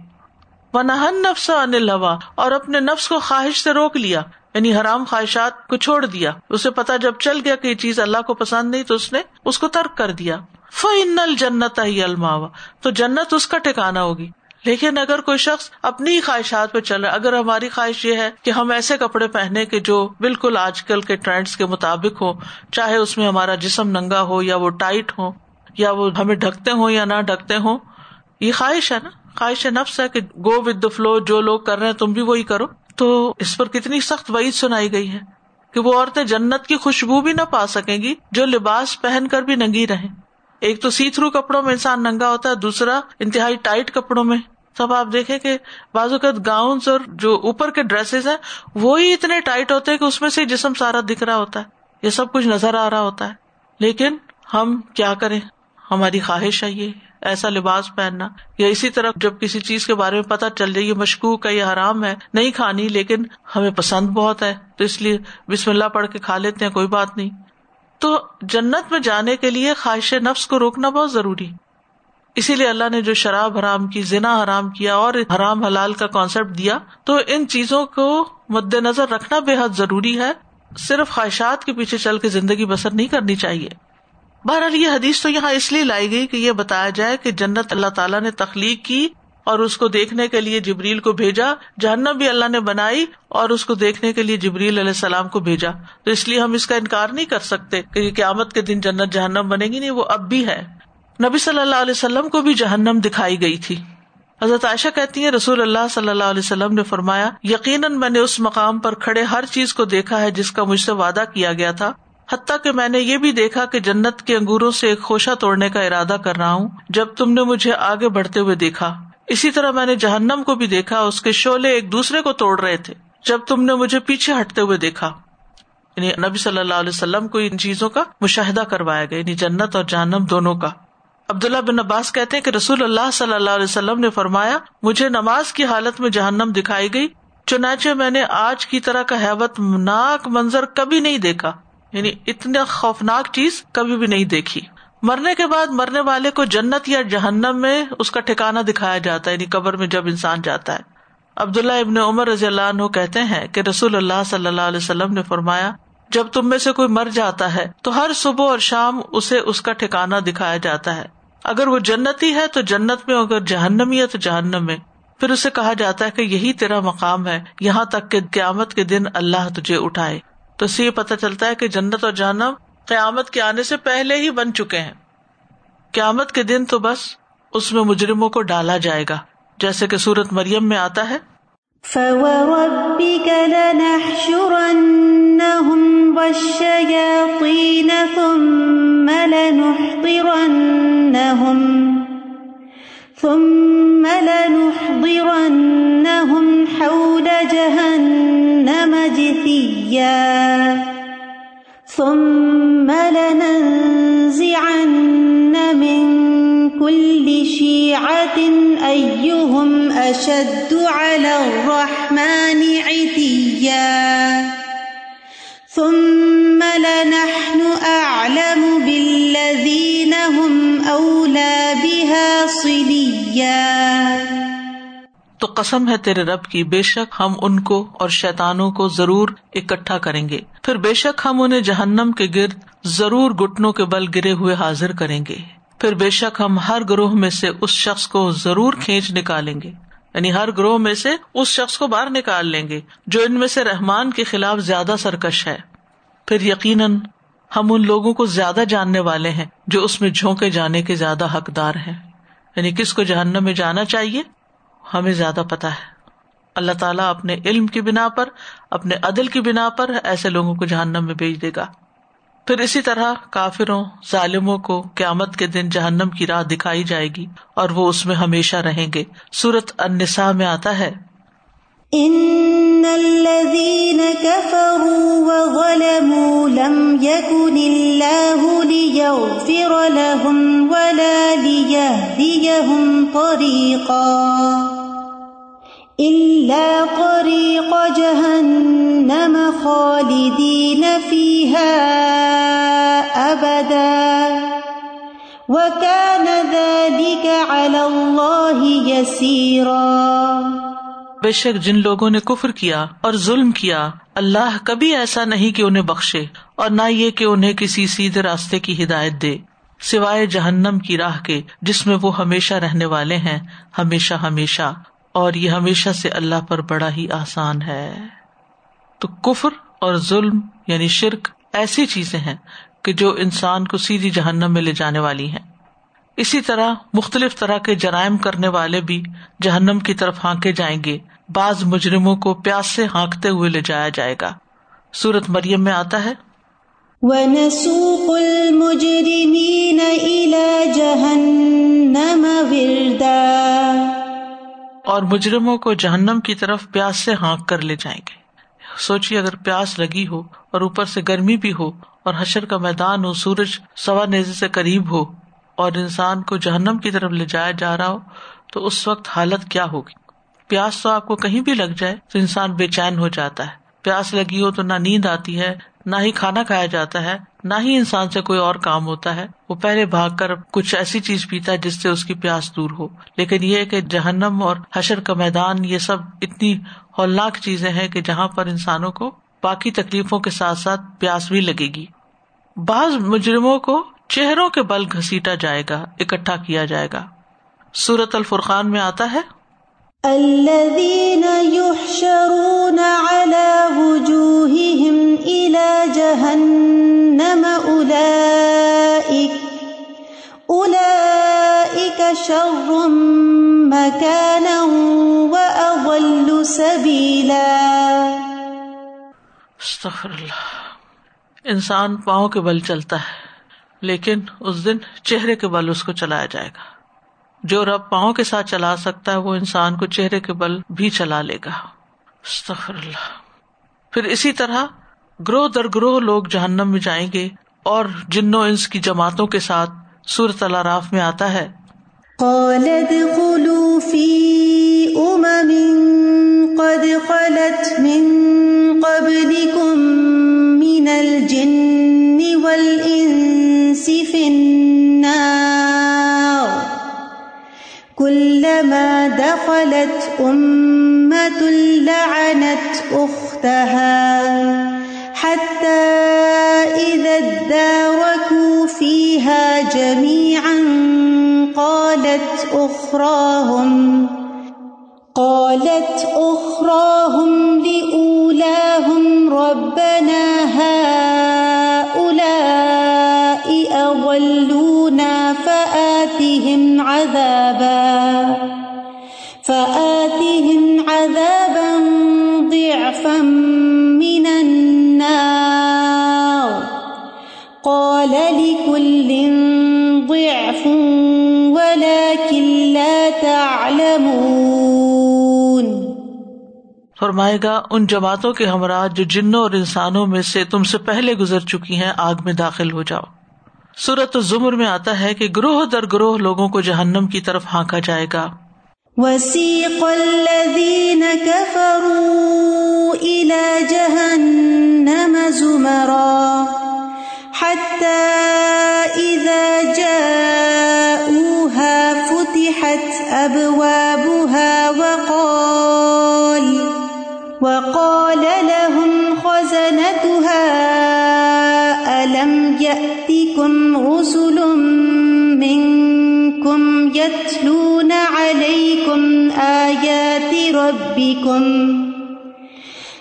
وہ نہن نفس انل ہوا اور اپنے نفس کو خواہش سے روک لیا یعنی حرام خواہشات کو چھوڑ دیا۔ اسے پتا جب چل گیا کہ یہ چیز اللہ کو پسند نہیں تو اس نے اس کو ترک کر دیا۔ فن جنت ہی الماوا تو جنت اس کا ٹھکانا ہوگی۔ لیکن اگر کوئی شخص اپنی خواہشات پہ چل رہا اگر ہماری خواہش یہ ہے کہ ہم ایسے کپڑے پہنے کے جو بالکل آج کل کے ٹرینڈس کے مطابق ہو چاہے اس میں ہمارا جسم ننگا ہو یا وہ ٹائٹ ہو یا وہ ہمیں ڈھکتے ہوں یا نہ ڈھکتے ہوں، یہ خواہش ہے نا؟ خواہش نفس ہے کہ گو ود دا فلو جو لوگ کر رہے ہیں تم بھی وہی کرو۔ تو اس پر کتنی سخت وعید سنائی گئی ہے کہ وہ عورتیں جنت کی خوشبو بھی نہ پا سکیں گی جو لباس پہن کر بھی ننگی رہے ایک تو سی تھرو کپڑوں میں انسان ننگا ہوتا ہے، دوسرا انتہائی ٹائٹ کپڑوں میں۔ تب آپ دیکھیں کہ بعض اوقات گاؤن اور جو اوپر کے ڈریسز ہیں، وہی اتنے ٹائٹ ہوتے ہیں کہ اس میں سے جسم سارا دکھ رہا ہوتا ہے۔ یہ سب کچھ نظر آ رہا ہوتا ہے۔ لیکن ہم کیا کریں؟ ہماری خواہش ہے یہ، ایسا لباس پہننا۔ یا اسی طرح جب کسی چیز کے بارے میں پتا چل جائے، یہ مشکوک ہے، یہ حرام ہے، نہیں کھانی، لیکن ہمیں پسند بہت ہے۔ تو اس لیے بسم اللہ پڑھ کے کھا لیتے ہیں، کوئی بات نہیں۔ تو جنت میں جانے کے لیے خواہش نفس کو روکنا بہت ضروری اسی لیے اللہ نے جو شراب حرام کی، زنا حرام کیا اور حرام حلال کا کانسیپٹ دیا، تو ان چیزوں کو مد نظر رکھنا بے حد ضروری ہے۔ صرف خواہشات کے پیچھے چل کے زندگی بسر نہیں کرنی چاہیے۔ بہرحال یہ حدیث تو یہاں اس لیے لائی گئی کہ یہ بتایا جائے کہ جنت اللہ تعالیٰ نے تخلیق کی اور اس کو دیکھنے کے لیے جبریل کو بھیجا۔ جہنم بھی اللہ نے بنائی اور اس کو دیکھنے کے لیے جبریل علیہ السلام کو بھیجا۔ تو اس لیے ہم اس کا انکار نہیں کر سکتے کہ قیامت کے دن جنت جہنم بنے گی۔ نہیں، وہ اب بھی ہے۔ نبی صلی اللہ علیہ وسلم کو بھی جہنم دکھائی گئی تھی۔ حضرت عائشہ کہتی ہیں، رسول اللہ صلی اللہ علیہ وسلم نے فرمایا، یقیناً میں نے اس مقام پر کھڑے ہر چیز کو دیکھا ہے جس کا مجھ سے وعدہ کیا گیا تھا۔ حتیٰ کہ میں نے یہ بھی دیکھا کہ جنت کے انگوروں سے ایک خوشہ توڑنے کا ارادہ کر رہا ہوں۔ جب تم نے مجھے آگے بڑھتے ہوئے دیکھا۔ اسی طرح میں نے جہنم کو بھی دیکھا، اس کے شعلے ایک دوسرے کو توڑ رہے تھے، جب تم نے مجھے پیچھے ہٹتے ہوئے دیکھا۔ یعنی نبی صلی اللہ علیہ وسلم کو ان چیزوں کا مشاہدہ کروایا گیا یعنی جنت اور جہنم دونوں کا۔ عبداللہ بن عباس کہتے ہیں کہ رسول اللہ صلی اللہ علیہ وسلم نے فرمایا، مجھے نماز کی حالت میں جہنم دکھائی گئی، چنانچہ میں نے آج کی طرح کا حیبت ناک منظر کبھی نہیں دیکھا یعنی اتنا خوفناک چیز کبھی بھی نہیں دیکھی۔ مرنے کے بعد مرنے والے کو جنت یا جہنم میں اس کا ٹھکانا دکھایا جاتا ہے یعنی قبر میں جب انسان جاتا ہے۔ عبداللہ ابن عمر رضی اللہ عنہ کہتے ہیں کہ رسول اللہ صلی اللہ علیہ وسلم نے فرمایا، جب تم میں سے کوئی مر جاتا ہے تو ہر صبح اور شام اسے اس کا ٹھکانا دکھایا جاتا ہے۔ اگر وہ جنتی ہے تو جنت میں، اگر جہنمی ہے تو جہنم میں۔ پھر اسے کہا جاتا ہے کہ یہی تیرا مقام ہے، یہاں تک کہ قیامت کے دن اللہ تجھے اٹھائے۔ تو اس سے یہ پتا چلتا ہے کہ جنت اور جہنم قیامت کے آنے سے پہلے ہی بن چکے ہیں۔ قیامت کے دن تو بس اس میں مجرموں کو ڈالا جائے گا، جیسے کہ سورت مریم میں آتا ہے۔ ثم لنحضرنهم حول جهنم جثيا ثم لننزعن من كل شيعة أيهم أشد على الرحمن عتيا ثم لنحن أعلم بالذين هم أولى بها صليا قسم ہے تیرے رب کی، بے شک ہم ان کو اور شیتانوں کو ضرور اکٹھا کریں گے۔ پھر بے شک ہم انہیں جہنم کے گرد ضرور گٹنوں کے بل گرے ہوئے حاضر کریں گے۔ پھر بے شک ہم ہر گروہ میں سے اس شخص کو ضرور کھینچ نکالیں گے۔ یعنی ہر گروہ میں سے اس شخص کو باہر نکال لیں گے جو ان میں سے رحمان کے خلاف زیادہ سرکش ہے۔ پھر یقیناً ہم ان لوگوں کو زیادہ جاننے والے ہیں جو اس میں جھونکے جانے کے زیادہ حقدار ہیں۔ یعنی کس کو جہنم میں جانا چاہیے؟ ہمیں زیادہ پتا ہے۔ اللہ تعالیٰ اپنے علم کی بنا پر، اپنے عدل کی بنا پر ایسے لوگوں کو جہنم میں بھیج دے گا۔ پھر اسی طرح کافروں، ظالموں کو قیامت کے دن جہنم کی راہ دکھائی جائے گی اور وہ اس میں ہمیشہ رہیں گے۔ سورت انسا میں آتا ہے۔ ان الذين كفروا وظلموا لم يكن الله ليغفر لهم ولا ليهديهم طريقا الا طريق جهنم خالدين فيها ابدا وكان ذلك على الله يسيرا. بے شک جن لوگوں نے کفر کیا اور ظلم کیا، اللہ کبھی ایسا نہیں کہ انہیں بخشے اور نہ یہ کہ انہیں کسی سیدھے راستے کی ہدایت دے، سوائے جہنم کی راہ کے، جس میں وہ ہمیشہ رہنے والے ہیں، ہمیشہ ہمیشہ۔ اور یہ ہمیشہ سے اللہ پر بڑا ہی آسان ہے۔ تو کفر اور ظلم یعنی شرک ایسی چیزیں ہیں کہ جو انسان کو سیدھی جہنم میں لے جانے والی ہیں۔ اسی طرح مختلف طرح کے جرائم کرنے والے بھی جہنم کی طرف ہانکے جائیں گے۔ بعض مجرموں کو پیاس سے ہانکتے ہوئے لے جایا جائے گا۔ سورت مریم میں آتا ہے۔ وَنَسُوقُ الْمُجْرِمِينَ إِلَى جَهَنَّمَ اور مجرموں کو جہنم کی طرف پیاس سے ہانک کر لے جائیں گے۔ سوچیے اگر پیاس لگی ہو اور اوپر سے گرمی بھی ہو اور حشر کا میدان ہو، سورج سوا نیزے سے قریب ہو اور انسان کو جہنم کی طرف لے جایا جا رہا ہو، تو اس وقت حالت کیا ہوگی؟ پیاس تو آپ کو کہیں بھی لگ جائے تو انسان بے چین ہو جاتا ہے۔ پیاس لگی ہو تو نہ نیند آتی ہے نہ ہی کھانا کھایا جاتا ہے، نہ ہی انسان سے کوئی اور کام ہوتا ہے۔ وہ پہلے بھاگ کر کچھ ایسی چیز پیتا ہے جس سے اس کی پیاس دور ہو۔ لیکن یہ کہ جہنم اور حشر کا میدان، یہ سب اتنی ہولناک چیزیں ہیں کہ جہاں پر انسانوں کو باقی تکلیفوں کے ساتھ ساتھ پیاس بھی لگے گی۔ بعض مجرموں کو چہروں کے بل گھسیٹا جائے گا، اکٹھا کیا جائے گا۔ سورت الفرقان میں آتا ہے، الذين يحشرون على وجوههم إلى جهنم أولئك أولئك شر مكانا وأضل سبيلا. استغفر اللہ انسان پاؤں کے بل چلتا ہے، لیکن اس دن چہرے کے بل اس کو چلایا جائے گا۔ جو رب پاؤں کے ساتھ چلا سکتا ہے، وہ انسان کو چہرے کے بل بھی چلا لے گا۔ اللہ پھر اسی طرح گروہ در گروہ لوگ جہنم میں جائیں گے اور جنو انس کی جماعتوں کے ساتھ سورت راف میں آتا ہے۔ قد خلت من قبلكم من الجن والإنس في النار۔ كلما دخلت أمة لعنت أختها حتى إذا اداركوا فيها جميعا قالت أخراهم قالت أخراهم لأولاهم، ربنا هؤلاء أضلونا فآتهم عذابا فآتهم عذابا ضعفا فرمائے گا، ان جماعتوں کے ہمراہ جو جنوں اور انسانوں میں سے تم سے پہلے گزر چکی ہیں، آگ میں داخل ہو جاؤ۔ سورت زمر میں آتا ہے کہ گروہ در گروہ لوگوں کو جہنم کی طرف ہانکا جائے گا۔ وسيق الذين كفروا إلى جهنم زمرا حتى يأتكم رسل منكم يتلون عليكم آيات ربكم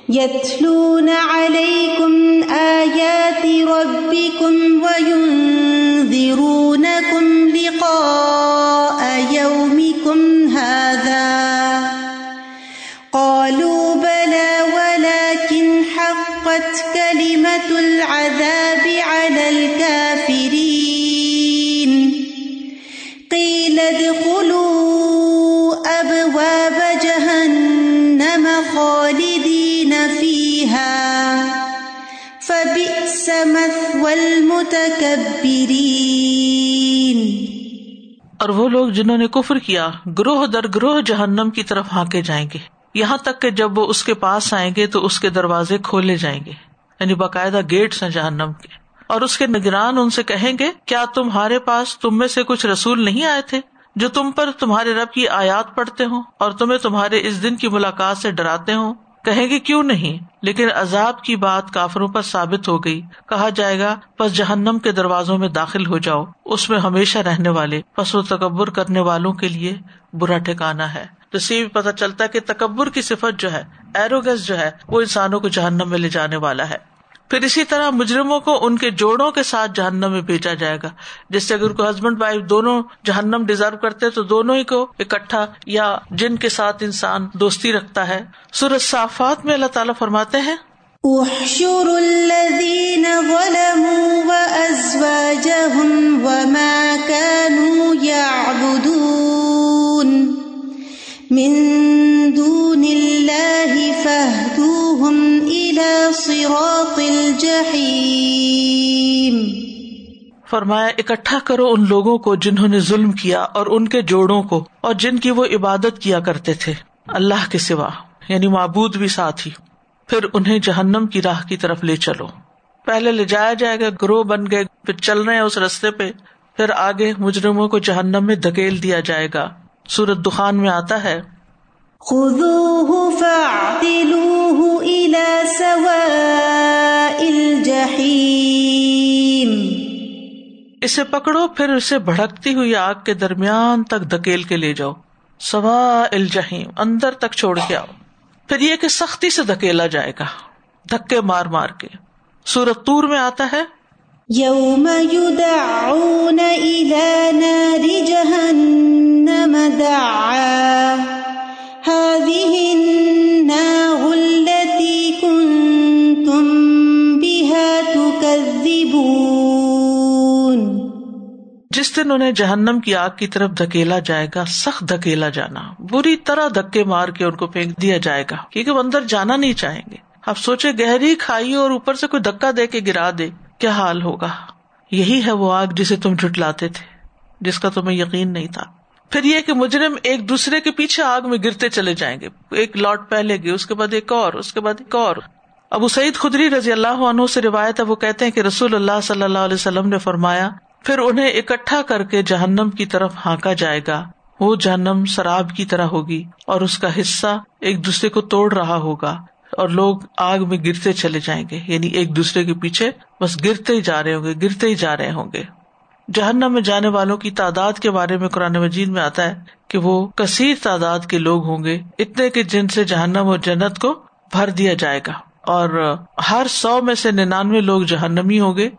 يتلون عليكم آيات ربكم وينذرونكم لقاء ادخلوا أبواب جهنم خالدين فيها. فبئس مثوى المتكبرين. اور وہ لوگ جنہوں نے کفر کیا، گروہ در گروہ جہنم کی طرف ہانکے جائیں گے۔ یہاں تک کہ جب وہ اس کے پاس آئیں گے تو اس کے دروازے کھولے جائیں گے یعنی باقاعدہ گیٹس ہیں جہنم کے۔ اور اس کے نگران ان سے کہیں گے، کیا تمہارے پاس تم میں سے کچھ رسول نہیں آئے تھے؟ جو تم پر تمہارے رب کی آیات پڑھتے ہوں اور تمہیں تمہارے اس دن کی ملاقات سے ڈراتے ہوں، کہیں گے کیوں نہیں؟ لیکن عذاب کی بات کافروں پر ثابت ہو گئی۔ کہا جائے گا بس جہنم کے دروازوں میں داخل ہو جاؤ، اس میں ہمیشہ رہنے والے، پس و تکبر کرنے والوں کے لیے برا ٹھکانا ہے۔ تو سی بھی پتا چلتا ہے کہ تکبر کی صفت جو ہے ایروگس جو ہے، وہ انسانوں کو جہنم میں لے جانے والا ہے۔ پھر اسی طرح مجرموں کو ان کے جوڑوں کے ساتھ جہنم میں بھیجا جائے گا، جس سے اگر کوئی ہسبینڈ وائف دونوں جہنم ڈیزرو کرتے تو دونوں ہی کو اکٹھا یا جن کے ساتھ انسان دوستی رکھتا ہے۔ سورج صافات میں اللہ تعالیٰ فرماتے ہیں احشروا الذين ظلموا وأزواجهم وما كانوا يعبدون من دون الله فاهدوهم إلى صراط الجحيم۔ فرمایا، اکٹھا کرو ان لوگوں کو جنہوں نے ظلم کیا اور ان کے جوڑوں کو اور جن کی وہ عبادت کیا کرتے تھے، اللہ کے سوا یعنی معبود بھی ساتھ ہی۔ پھر انہیں جہنم کی راہ کی طرف لے چلو۔ پہلے لے جایا جائے گا، گروہ بن گئے، پھر چل رہے ہیں اس رستے پہ۔ پھر آگے مجرموں کو جہنم میں دھکیل دیا جائے گا۔ سورت دخان میں آتا ہے خذوه فاعتلوه إلى سواء الجحيم. اسے پکڑو پھر اسے بھڑکتی ہوئی آگ کے درمیان تک دھکیل کے لے جاؤ۔ سوا الجحیم اندر تک چھوڑ کے آؤ۔ پھر یہ کہ سختی سے دھکیلا جائے گا۔ دھکے مار مار کے۔ سورت تور میں آتا ہے۔ يوم يدعون إلى نار جهنم دعا۔ هذه التي كنتم بها تكذبون. جس دن انہیں جہنم کی آگ کی طرف دھکیلا جائے گا، سخت دھکیلا جانا، بری طرح دھکے مار کے ان کو پھینک دیا جائے گا، کیونکہ وہ اندر جانا نہیں چاہیں گے۔ اب سوچے گہری کھائی اور اوپر سے کوئی دھکا دے کے گرا دے، کیا حال ہوگا؟ یہی ہے وہ آگ جسے تم جٹلاتے تھے، جس کا تمہیں یقین نہیں تھا۔ پھر یہ کہ مجرم ایک دوسرے کے پیچھے آگ میں گرتے چلے جائیں گے۔ ایک لاٹ پہلے گئے، اس کے بعد ایک اور، اس کے بعد ایک اور۔ ابو سعید خدری رضی اللہ عنہ سے روایت ہے، وہ کہتے ہیں کہ رسول اللہ صلی اللہ علیہ وسلم نے فرمایا، پھر انہیں اکٹھا کر کے جہنم کی طرف ہانکا جائے گا۔ وہ جہنم شراب کی طرح ہوگی اور اس کا حصہ ایک دوسرے کو توڑ رہا ہوگا اور لوگ آگ میں گرتے چلے جائیں گے۔ یعنی ایک دوسرے کے پیچھے بس گرتے ہی جا رہے ہوں گے، گرتے ہی جا رہے ہوں گے۔ جہنم میں جانے والوں کی تعداد کے بارے میں قرآن مجید میں آتا ہے کہ وہ کثیر تعداد کے لوگ ہوں گے، اتنے کہ جن سے جہنم اور جنت کو بھر دیا جائے گا۔ اور ہر سو میں سے ننانوے لوگ جہنمی ہوں گے،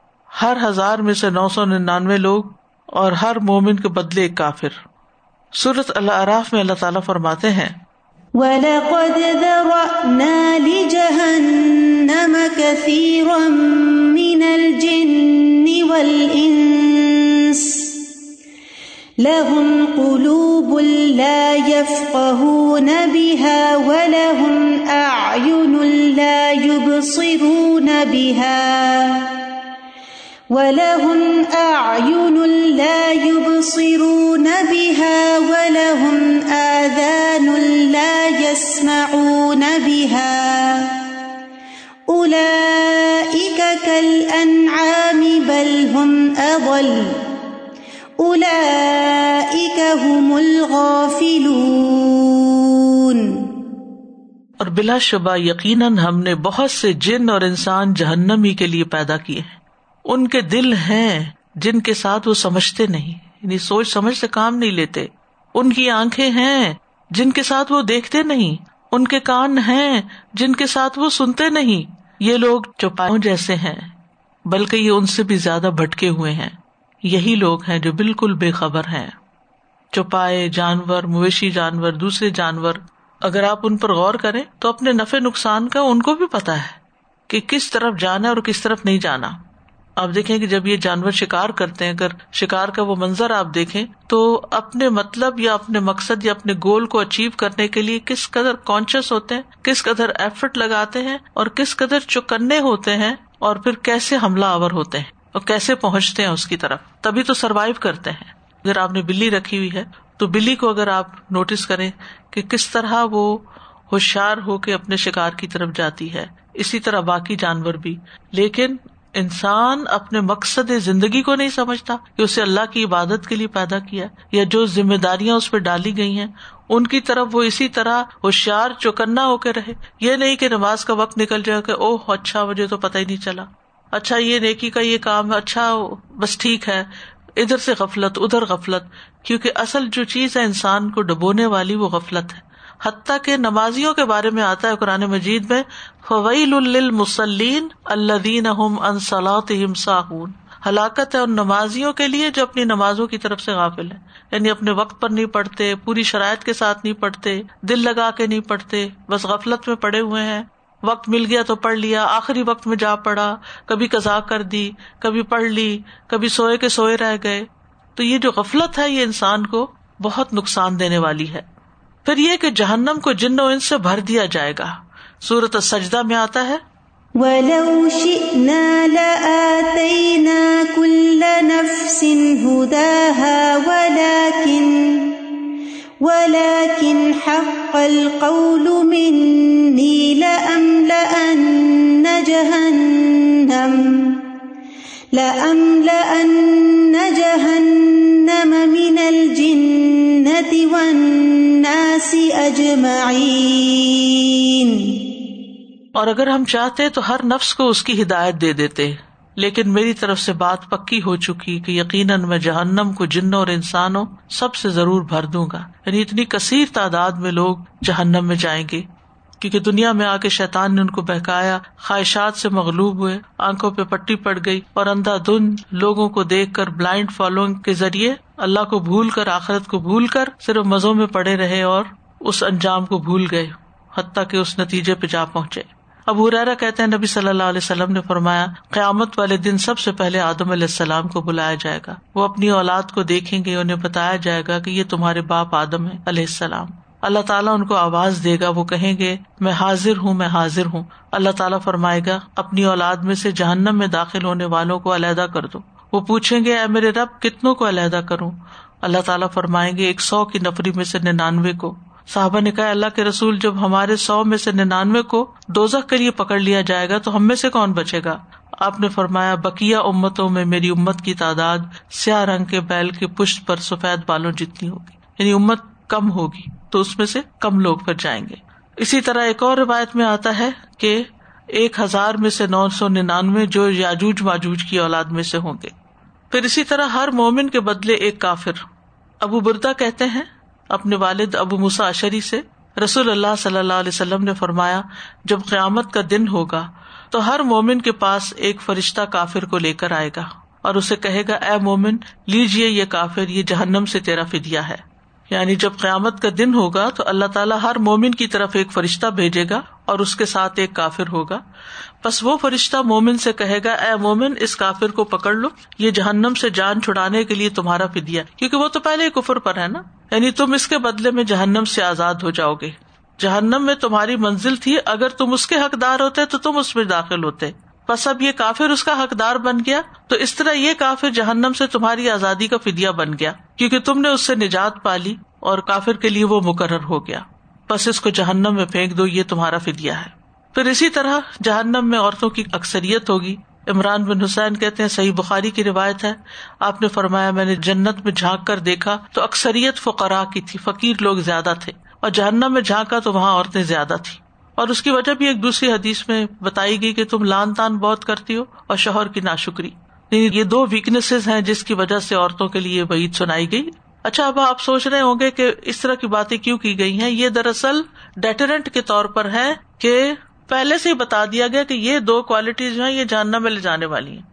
ہر ہزار میں سے نو سو ننانوے لوگ، اور ہر مومن کے بدلے ایک کافر۔ سورت اللہ عراف میں اللہ تعالیٰ فرماتے ہیں، وَلَقَدْ ذَرَأْنَا لِجَهَنَّمَ كَثِيرًا مِنَ الْجِنِّ وَالْإِنسِ لَهُمْ قُلُوبٌ لَا يَفْقَهُونَ بِهَا وَلَهُمْ أَعْيُنٌ لَا يُبْصِرُونَ بِهَا وَلَهُمْ أَعْيُنٌ لَا يُبْصِرُونَ بِهَا وَلَهُمْ آذَانٌ لَا يَسْمَعُونَ بِهَا أُولَئِكَ كَالْأَنْعَامِ بَلْ هُمْ أَضَلُّ أُولَئِكَ هُمُ الْغَافِلُونَ. اور بلا شبہ یقیناً ہم نے بہت سے جن اور انسان جہنمی کے لیے پیدا کیے ہیں۔ ان کے دل ہیں جن کے ساتھ وہ سمجھتے نہیں یعنی سوچ سمجھ سے کام نہیں لیتے۔ ان کی آنکھیں ہیں جن کے ساتھ وہ دیکھتے نہیں۔ ان کے کان ہیں جن کے ساتھ وہ سنتے نہیں۔ یہ لوگ چوپاؤں جیسے ہیں، بلکہ یہ ان سے بھی زیادہ بھٹکے ہوئے ہیں۔ یہی لوگ ہیں جو بالکل بے خبر ہیں۔ چوپائے جانور، مویشی جانور، دوسرے جانور، اگر آپ ان پر غور کریں تو اپنے نفے نقصان کا ان کو بھی پتا ہے کہ کس طرف جانا اور کس طرف نہیں جانا۔ آپ دیکھیں کہ جب یہ جانور شکار کرتے ہیں، اگر شکار کا وہ منظر آپ دیکھیں تو اپنے مطلب یا اپنے مقصد یا اپنے گول کو اچیو کرنے کے لیے کس قدر کانشیس ہوتے ہیں، کس قدر ایفرٹ لگاتے ہیں اور کس قدر چکنے ہوتے ہیں اور پھر کیسے حملہ آور ہوتے ہیں۔ اور کیسے پہنچتے ہیں اس کی طرف؟ تبھی تو سروائو کرتے ہیں۔ اگر آپ نے بلی رکھی ہوئی ہے، تو بلی کو اگر آپ نوٹس کریں کہ کس طرح وہ ہوشیار ہو کے اپنے شکار کی طرف جاتی ہے۔ اسی طرح باقی جانور بھی۔ لیکن انسان اپنے مقصد زندگی کو نہیں سمجھتا کہ اسے اللہ کی عبادت کے لیے پیدا کیا یا جو ذمہ داریاں اس پہ ڈالی گئی ہیں، ان کی طرف وہ اسی طرح ہوشیار، چوکنا ہو کے رہے۔ یہ نہیں کہ نماز کا وقت نکل جائے کہ اوہ اچھا مجھے تو پتہ ہی نہیں چلا۔ اچھا یہ نیکی کا یہ کام ہے اچھا بس ٹھیک ہے، ادھر سے غفلت، ادھر غفلت، کیونکہ اصل جو چیز ہے انسان کو ڈبونے والی وہ غفلت ہے۔ حتیٰ کے نمازیوں کے بارے میں آتا ہے قرآن مجید میں فویل المسلین اللہ ساہون ہلاکت ہے ان نمازیوں کے لیے جو اپنی نمازوں کی طرف سے غافل ہے یعنی اپنے وقت پر نہیں پڑھتے، پوری شرائط کے ساتھ نہیں پڑھتے، دل لگا کے نہیں پڑھتے، بس غفلت میں پڑے ہوئے ہیں۔ وقت مل گیا تو پڑھ لیا، آخری وقت میں جا پڑا، کبھی کزا کر دی، کبھی پڑھ لی، کبھی سوئے کے سوئے رہ گئے۔ تو یہ جو غفلت ہے، یہ انسان کو بہت نقصان دینے والی ہے۔ پھر یہ کہ جہنم کو جن و ان سے بھر دیا جائے گا۔ سورت سجدہ میں آتا ہے، وَلَوْ شِئْنَا لَآتَيْنَا كُلَّ نَفْسٍ هُدَاهَا وَلَكِنْ وَلَكِنْ حَقَّ الْقَوْلُ مِنِّي لَأَمْلَأَنَّ جَهَنَّمَ لَأَمْلَأَنَّ جَهَنَّمَ مِنَ الْجِنَّةِ وَالنَّاسِ اور اگر ہم چاہتے تو ہر نفس کو اس کی ہدایت دے دیتے۔ لیکن میری طرف سے بات پکی ہو چکی کہ یقیناً میں جہنم کو جنوں اور انسانوں سب سے ضرور بھر دوں گا۔ یعنی اتنی کثیر تعداد میں لوگ جہنم میں جائیں گے۔ کیونکہ دنیا میں آ کے شیتان نے ان کو بہکایا، خواہشات سے مغلوب ہوئے، آنکھوں پہ پٹی پڑ گئی اور اندھا دھن لوگوں کو دیکھ کر بلائنڈ فالوئنگ کے ذریعے اللہ کو بھول کر، آخرت کو بھول کر صرف مزوں میں پڑے رہے اور اس انجام کو بھول گئے، حتیٰ کہ اس نتیجے پہ جا پہنچے۔ اب ہرارا کہتے ہیں نبی صلی اللہ علیہ وسلم نے فرمایا، قیامت والے دن سب سے پہلے آدم علیہ السلام کو بلایا جائے گا۔ وہ اپنی اولاد کو دیکھیں گے، انہیں بتایا جائے گا کہ یہ تمہارے باپ آدم ہے علیہ السلام۔ اللہ تعالیٰ ان کو آواز دے گا، وہ کہیں گے، میں حاضر ہوں، میں حاضر ہوں۔ اللہ تعالیٰ فرمائے گا، اپنی اولاد میں سے جہنم میں داخل ہونے والوں کو علیحدہ کر دو۔ وہ پوچھیں گے، اے میرے رب، کتنوں کو علیحدہ کروں؟ اللہ تعالیٰ فرمائیں گے، ایک سو کی نفری میں سے ننانوے کو۔ صاحبہ نے کہا، اللہ کے رسول جب ہمارے سو میں سے ننانوے کو دوزخ کے لیے پکڑ لیا جائے گا تو ہم میں سے کون بچے گا؟ آپ نے فرمایا بکیا امتوں میں میری امت کی تعداد سیاہ رنگ کے بیل کے پشت پر سفید بالوں جتنی ہوگی یعنی امت کم ہوگی تو اس میں سے کم لوگ پھر جائیں گے۔ اسی طرح ایک اور روایت میں آتا ہے کہ ایک ہزار میں سے نو سو ننانوے جو یاجوج ماجوج کی اولاد میں سے ہوں گے۔ پھر اسی طرح ہر مومن کے بدلے ایک کافر۔ ابو بردا کہتے ہیں اپنے والد ابو مساشری سے رسول اللہ صلی اللہ علیہ وسلم نے فرمایا، جب قیامت کا دن ہوگا، تو ہر مومن کے پاس ایک فرشتہ کافر کو لے کر آئے گا اور اسے کہے گا، اے مومن لیجیے یہ کافر، یہ جہنم سے تیرا فدیا ہے۔ یعنی جب قیامت کا دن ہوگا تو اللہ تعالیٰ ہر مومن کی طرف ایک فرشتہ بھیجے گا اور اس کے ساتھ ایک کافر ہوگا۔ بس وہ فرشتہ مومن سے کہے گا، اے مومن، اس کافر کو پکڑ لو۔ یہ جہنم سے جان چھڑانے کے لیے تمہارا فدیا کیونکہ وہ تو پہلے ہی کفر پر ہے نا۔ یعنی تم اس کے بدلے میں جہنم سے آزاد ہو جاؤ گے۔ جہنم میں تمہاری منزل تھی۔ اگر تم اس کے حقدار ہوتے تو تم اس میں داخل ہوتے۔ بس اب یہ کافر اس کا حقدار بن گیا تو اس طرح یہ کافر جہنم سے تمہاری آزادی کا فدیا بن گیا کیونکہ تم نے اس سے نجات پالی اور کافر کے لیے وہ مقرر ہو گیا بس اس کو جہنم میں پھینک دو، یہ تمہارا فدیا ہے۔ پھر اسی طرح جہنم میں عورتوں کی اکثریت ہوگی۔ عمران بن حسین کہتے ہیں، صحیح بخاری کی روایت ہے۔ آپ نے فرمایا، میں نے جنت میں جھانک کر دیکھا تو اکثریت فقرا کی تھی، فقیر لوگ زیادہ تھے۔ اور جہنم میں جھانکا تو وہاں عورتیں زیادہ تھی اور اس کی وجہ بھی ایک دوسری حدیث میں بتائی گئی کہ تم لان تان بہت کرتی ہو اور شوہر کی ناشکری۔ یعنی یہ دو ویکنیسز ہیں جس کی وجہ سے عورتوں کے لیے وعید سنائی گئی۔ اچھا اب آپ سوچ رہے ہوں گے کہ اس طرح کی باتیں کیوں کی گئی ہیں؟ یہ دراصل ڈیٹرنٹ کے طور پر ہے کہ پہلے سے ہی بتا دیا گیا کہ یہ دو کوالٹیز جو ہیں یہ جاننا میں لے جانے والی ہیں۔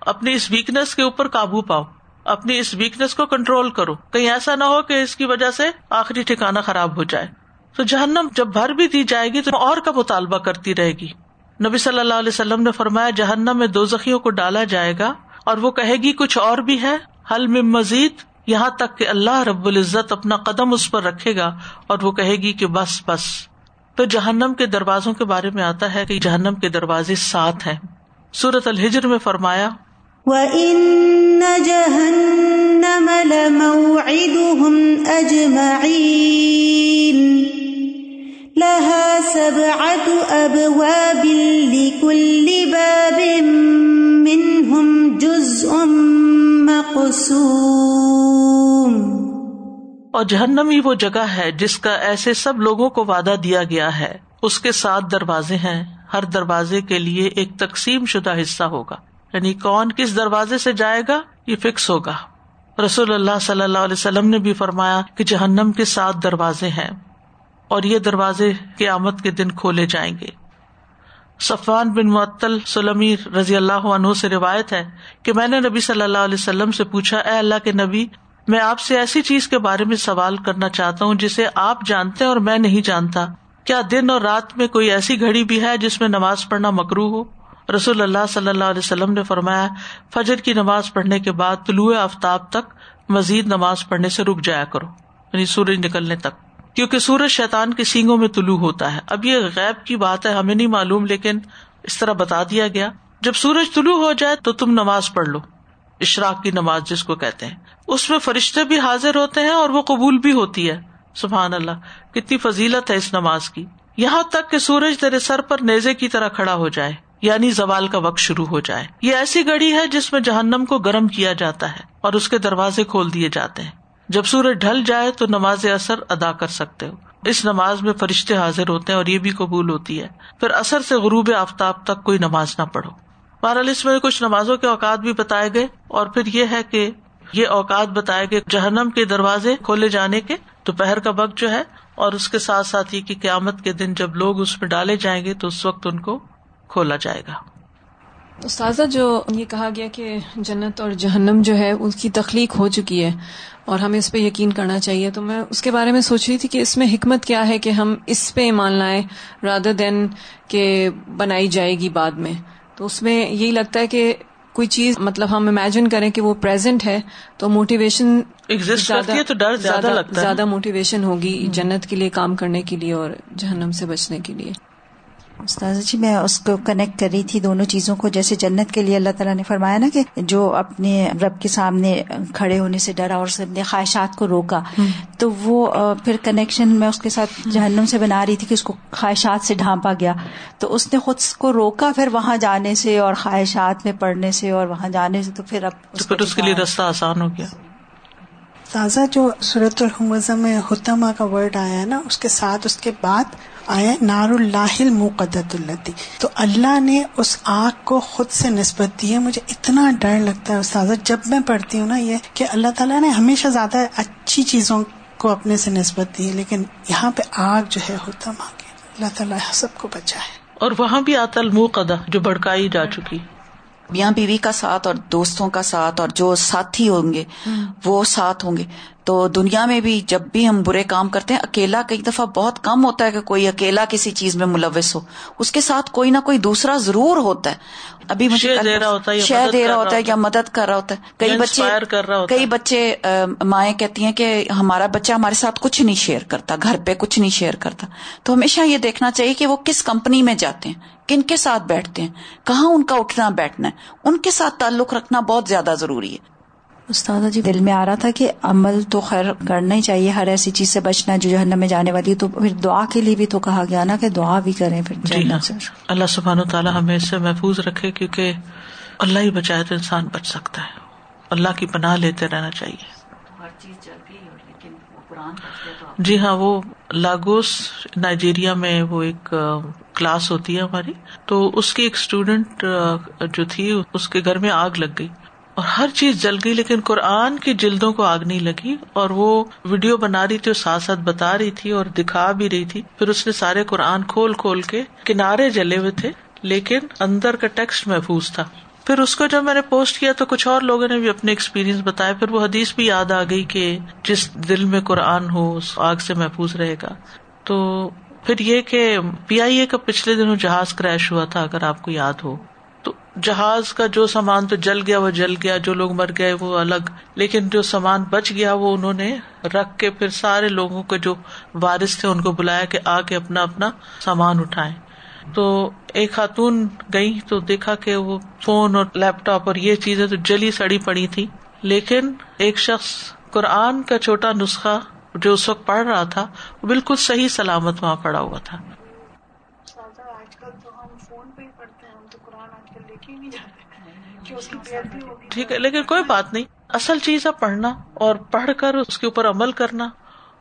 اپنی اس ویکنیس کے اوپر قابو پاؤ۔ اپنی اس ویکنیس کو کنٹرول کرو۔ کہیں ایسا نہ ہو کہ اس کی وجہ سے آخری ٹھکانا خراب ہو جائے۔ تو جہنم جب بھر بھی دی جائے گی تو اور کا مطالبہ کرتی رہے گی۔ نبی صلی اللہ علیہ وسلم نے فرمایا، جہنم میں دو زخیوں کو ڈالا جائے گا اور وہ کہے گی، کچھ اور بھی ہے؟ حل میں مزید، یہاں تک کہ اللہ رب العزت اپنا قدم اس پر رکھے گا اور وہ کہے گی کہ بس بس۔ تو جہنم کے دروازوں کے بارے میں آتا ہے کہ جہنم کے دروازے سات ہیں۔ سورت الحجر میں فرمایا اور جہنم ہی وہ جگہ ہے جس کا ایسے سب لوگوں کو وعدہ دیا گیا ہے۔ اس کے ساتھ دروازے ہیں۔ ہر دروازے کے لیے ایک تقسیم شدہ حصہ ہوگا۔ یعنی کون کس دروازے سے جائے گا، یہ فکس ہوگا۔ رسول اللہ صلی اللہ علیہ وسلم نے بھی فرمایا کہ جہنم کے سات دروازے ہیں اور یہ دروازے قیامت کے دن کھولے جائیں گے۔ صفان بن معطل سلمی رضی اللہ عنہ سے روایت ہے کہ میں نے نبی صلی اللہ علیہ وسلم سے پوچھا، اے اللہ کے نبی، میں آپ سے ایسی چیز کے بارے میں سوال کرنا چاہتا ہوں جسے آپ جانتے اور میں نہیں جانتا۔ کیا دن اور رات میں کوئی ایسی گھڑی بھی ہے جس میں نماز پڑھنا مکرو ہو؟ رسول اللہ صلی اللہ علیہ وسلم نے فرمایا، فجر کی نماز پڑھنے کے بعد طلوع آفتاب تک مزید نماز پڑھنے سے رک جایا کرو یعنی سورج نکلنے تک۔ کیونکہ سورج شیتان کے سینگوں میں طلوع ہوتا ہے۔ اب یہ غیب کی بات ہے، ہمیں نہیں معلوم، لیکن اس طرح بتا دیا گیا۔ جب سورج طلوع ہو جائے تو تم نماز پڑھ لو، اشراق کی نماز جس کو کہتے ہیں۔ اس میں فرشتے بھی حاضر ہوتے ہیں اور وہ قبول بھی ہوتی ہے۔ سبحان اللہ، کتنی فضیلت ہے اس نماز کی۔ یہاں تک کہ سورج تیرے سر پر نیزے کی طرح کھڑا ہو جائے۔ یعنی زوال کا وقت شروع ہو جائے۔ یہ ایسی گڑی ہے جس میں جہنم کو گرم کیا جاتا ہے اور اس کے دروازے کھول دیے جاتے ہیں۔ جب سورج ڈھل جائے تو نماز اثر ادا کر سکتے ہو۔ اس نماز میں فرشتے حاضر ہوتے ہیں اور یہ بھی قبول ہوتی ہے۔ پھر اثر سے غروب آفتاب تک کوئی نماز نہ پڑھو۔ بہرحال اس میں کچھ نمازوں کے اوقات بھی بتائے گئے اور پھر یہ ہے کہ یہ اوقات بتائے گئے جہنم کے دروازے کھولے جانے کے دوپہر کا وقت جو ہے اور اس کے ساتھ ساتھ یہ کہ قیامت کے دن جب لوگ اس میں ڈالے جائیں گے تو اس وقت ان کو کھولا جائے گا۔ استاذہ جو یہ کہا گیا کہ جنت اور جہنم جو ہے اس کی تخلیق ہو چکی ہے اور ہمیں اس پہ یقین کرنا چاہیے۔ تو میں اس کے بارے میں سوچ رہی تھی کہ اس میں حکمت کیا ہے کہ ہم اس پہ ایمان لائیں رادر دین کہ بنائی جائے گی بعد میں۔ تو اس میں یہی لگتا ہے کہ کوئی چیز مطلب ہم امیجن کریں کہ وہ پریزنٹ ہے تو موٹیویشن زیادہ موٹیویشن ہوگی جنت کے لیے کام کرنے کے لیے اور جہنم سے بچنے کے لیے۔ استاذ جی میں اس کو کنیکٹ کر رہی تھی دونوں چیزوں کو جیسے جنت کے لیے اللہ تعالیٰ نے فرمایا نا کہ جو اپنے رب کے سامنے کھڑے ہونے سے ڈرا اور اپنے خواہشات کو روکا تو وہ پھر کنیکشن میں اس کے ساتھ جہنم سے بنا رہی تھی کہ اس کو خواہشات سے ڈھانپا گیا۔ تو اس نے خود کو روکا پھر وہاں جانے سے اور خواہشات میں پڑھنے سے اور وہاں جانے سے تو پھر اب اس کے لیے رستہ آسان ہو گیا۔ تازہ جو صورت الحمزہ میں حتما کا ورڈ آیا ہے نا، اس کے ساتھ اس کے بعد آیا نار اللہ مقدت التی۔ تو اللہ نے اس آگ کو خود سے نسبت دی ہے، مجھے اتنا ڈر لگتا ہے استاذہ۔ جب میں پڑھتی ہوں نا یہ کہ اللہ تعالیٰ نے ہمیشہ زیادہ اچھی چیزوں کو اپنے سے نسبت دی ہے، لیکن یہاں پہ آگ جو ہے ہوتا کے اللہ تعالیٰ سب کو بچا ہے اور وہاں بھی آتا الموقدہ جو بھڑکائی جا چکی۔ میاں بیوی کا ساتھ اور دوستوں کا ساتھ اور جو ساتھی ہوں گے وہ ساتھ ہوں گے۔ تو دنیا میں بھی جب بھی ہم برے کام کرتے ہیں اکیلا کئی دفعہ بہت کم ہوتا ہے کہ کوئی اکیلا کسی چیز میں ملوث ہو۔ اس کے ساتھ کوئی نہ کوئی دوسرا ضرور ہوتا ہے۔ ابھی مجھے شہ دے رہا ہوتا ہے یا مدد کر رہا ہوتا ہے کئی بچے کئی بچے مائیں کہتی ہیں کہ ہمارا بچہ ہمارے ساتھ کچھ نہیں شیئر کرتا گھر پہ کچھ نہیں شیئر کرتا۔ تو ہمیشہ یہ دیکھنا چاہیے کہ وہ کس کمپنی میں جاتے ہیں کن کے ساتھ بیٹھتے ہیں کہاں ان کا اٹھنا بیٹھنا ہے۔ ان کے ساتھ تعلق رکھنا بہت زیادہ ضروری ہے۔ استاد جی دل میں آ رہا تھا کہ عمل تو خیر کرنا ہی چاہیے ہر ایسی چیز سے بچنا جو جہنم میں جانے والی تو پھر دعا کے لیے بھی تو کہا گیا نا کہ دعا بھی کریں پھر جی ہاں۔ اللہ سبحان و تعالیٰ ہمیں اس سے محفوظ رکھے کیونکہ اللہ ہی بچائے تو انسان بچ سکتا ہے۔ اللہ کی پناہ لیتے رہنا چاہیے۔ جی ہاں وہ لاگوس نائجیریا میں وہ ایک کلاس ہوتی ہے ہماری۔ تو اس کی ایک اسٹوڈینٹ جو تھی اس کے گھر میں آگ لگ گئی۔ اور ہر چیز جل گئی، لیکن قرآن کی جلدوں کو آگ نہیں لگی اور وہ ویڈیو بنا رہی تھی اور ساتھ ساتھ بتا رہی تھی اور دکھا بھی رہی تھی۔ پھر اس نے سارے قرآن کھول کھول کے کنارے جلے ہوئے تھے، لیکن اندر کا ٹیکسٹ محفوظ تھا۔ پھر اس کو جب میں نے پوسٹ کیا تو کچھ اور لوگوں نے بھی اپنے ایکسپیرینس بتایا پھر وہ حدیث بھی یاد آ گئی کہ جس دل میں قرآن ہو، اس آگ سے محفوظ رہے گا۔ تو پھر یہ کہ پی آئی اے کا پچھلے دنوں جہاز کریش ہوا تھا، اگر آپ کو یاد ہو۔ جہاز کا جو سامان تو جل گیا وہ جل گیا، جو لوگ مر گئے وہ الگ، لیکن جو سامان بچ گیا وہ انہوں نے رکھ کے پھر سارے لوگوں کے جو وارث تھے ان کو بلایا کہ آ کے اپنا اپنا سامان اٹھائے تو ایک خاتون گئی تو دیکھا کہ وہ فون اور لیپ ٹاپ اور یہ چیزیں تو جلی سڑی پڑی تھی۔ لیکن ایک شخص قرآن کا چھوٹا نسخہ جو اس وقت پڑھ رہا تھا، وہ بالکل صحیح سلامت وہاں پڑا ہوا تھا۔ ٹھیک ہے، لیکن کوئی بات نہیں۔ اصل چیز ہے پڑھنا اور پڑھ کر اس کے اوپر عمل کرنا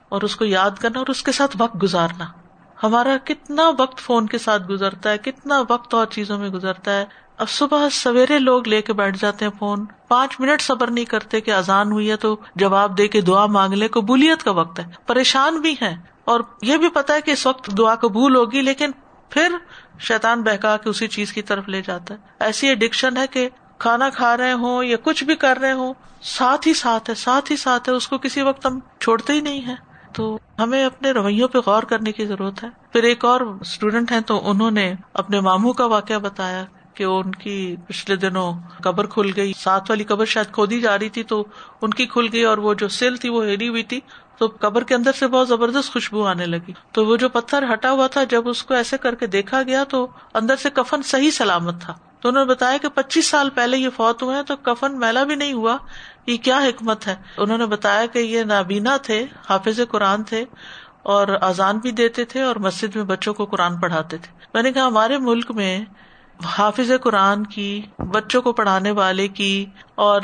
اور اس کو یاد کرنا اور اس کے ساتھ وقت گزارنا۔ ہمارا کتنا وقت فون کے ساتھ گزرتا ہے، کتنا وقت اور چیزوں میں گزرتا ہے۔ اب صبح سویرے لوگ لے کے بیٹھ جاتے ہیں فون۔ پانچ منٹ صبر نہیں کرتے کہ آزان ہوئی ہے تو جواب دے کے دعا مانگ لے قبولیت کا وقت ہے۔ پریشان بھی ہے اور یہ بھی پتا ہے کہ اس وقت دعا قبول ہوگی، لیکن پھر شیطان بہکا کے اسی چیز کی طرف لے جاتا ہے۔ ایسی اڈکشن ہے کہ کھانا کھا رہے ہوں یا کچھ بھی کر رہے ہوں، ساتھ ہی ساتھ ہے، ساتھ ہی ساتھ ہے، اس کو کسی وقت ہم چھوڑتے ہی نہیں ہے تو ہمیں اپنے رویوں پہ غور کرنے کی ضرورت ہے۔ پھر ایک اور اسٹوڈینٹ ہے تو انہوں نے اپنے ماموں کا واقعہ بتایا کہ ان کی پچھلے دنوں قبر کھل گئی۔ ساتھ والی قبر شاید کھودی جا رہی تھی تو ان کی کھل گئی اور وہ جو سیل تھی وہ ہری ہوئی تھی۔ تو قبر کے اندر سے بہت زبردست خوشبو آنے لگی۔ تو وہ جو پتھر ہٹا ہوا تھا، جب اس کو ایسے کر کے دیکھا گیا تو اندر سے کفن صحیح سلامت تھا۔ تو انہوں نے بتایا کہ پچیس سال پہلے یہ فوت ہوئے ہیں تو کفن میلا بھی نہیں ہوا۔ یہ کیا حکمت ہے؟ انہوں نے بتایا کہ یہ نابینا تھے، حافظ قرآن تھے اور اذان بھی دیتے تھے اور مسجد میں بچوں کو قرآن پڑھاتے تھے۔ میں نے کہا، ہمارے ملک میں حافظ قرآن کی، بچوں کو پڑھانے والے کی اور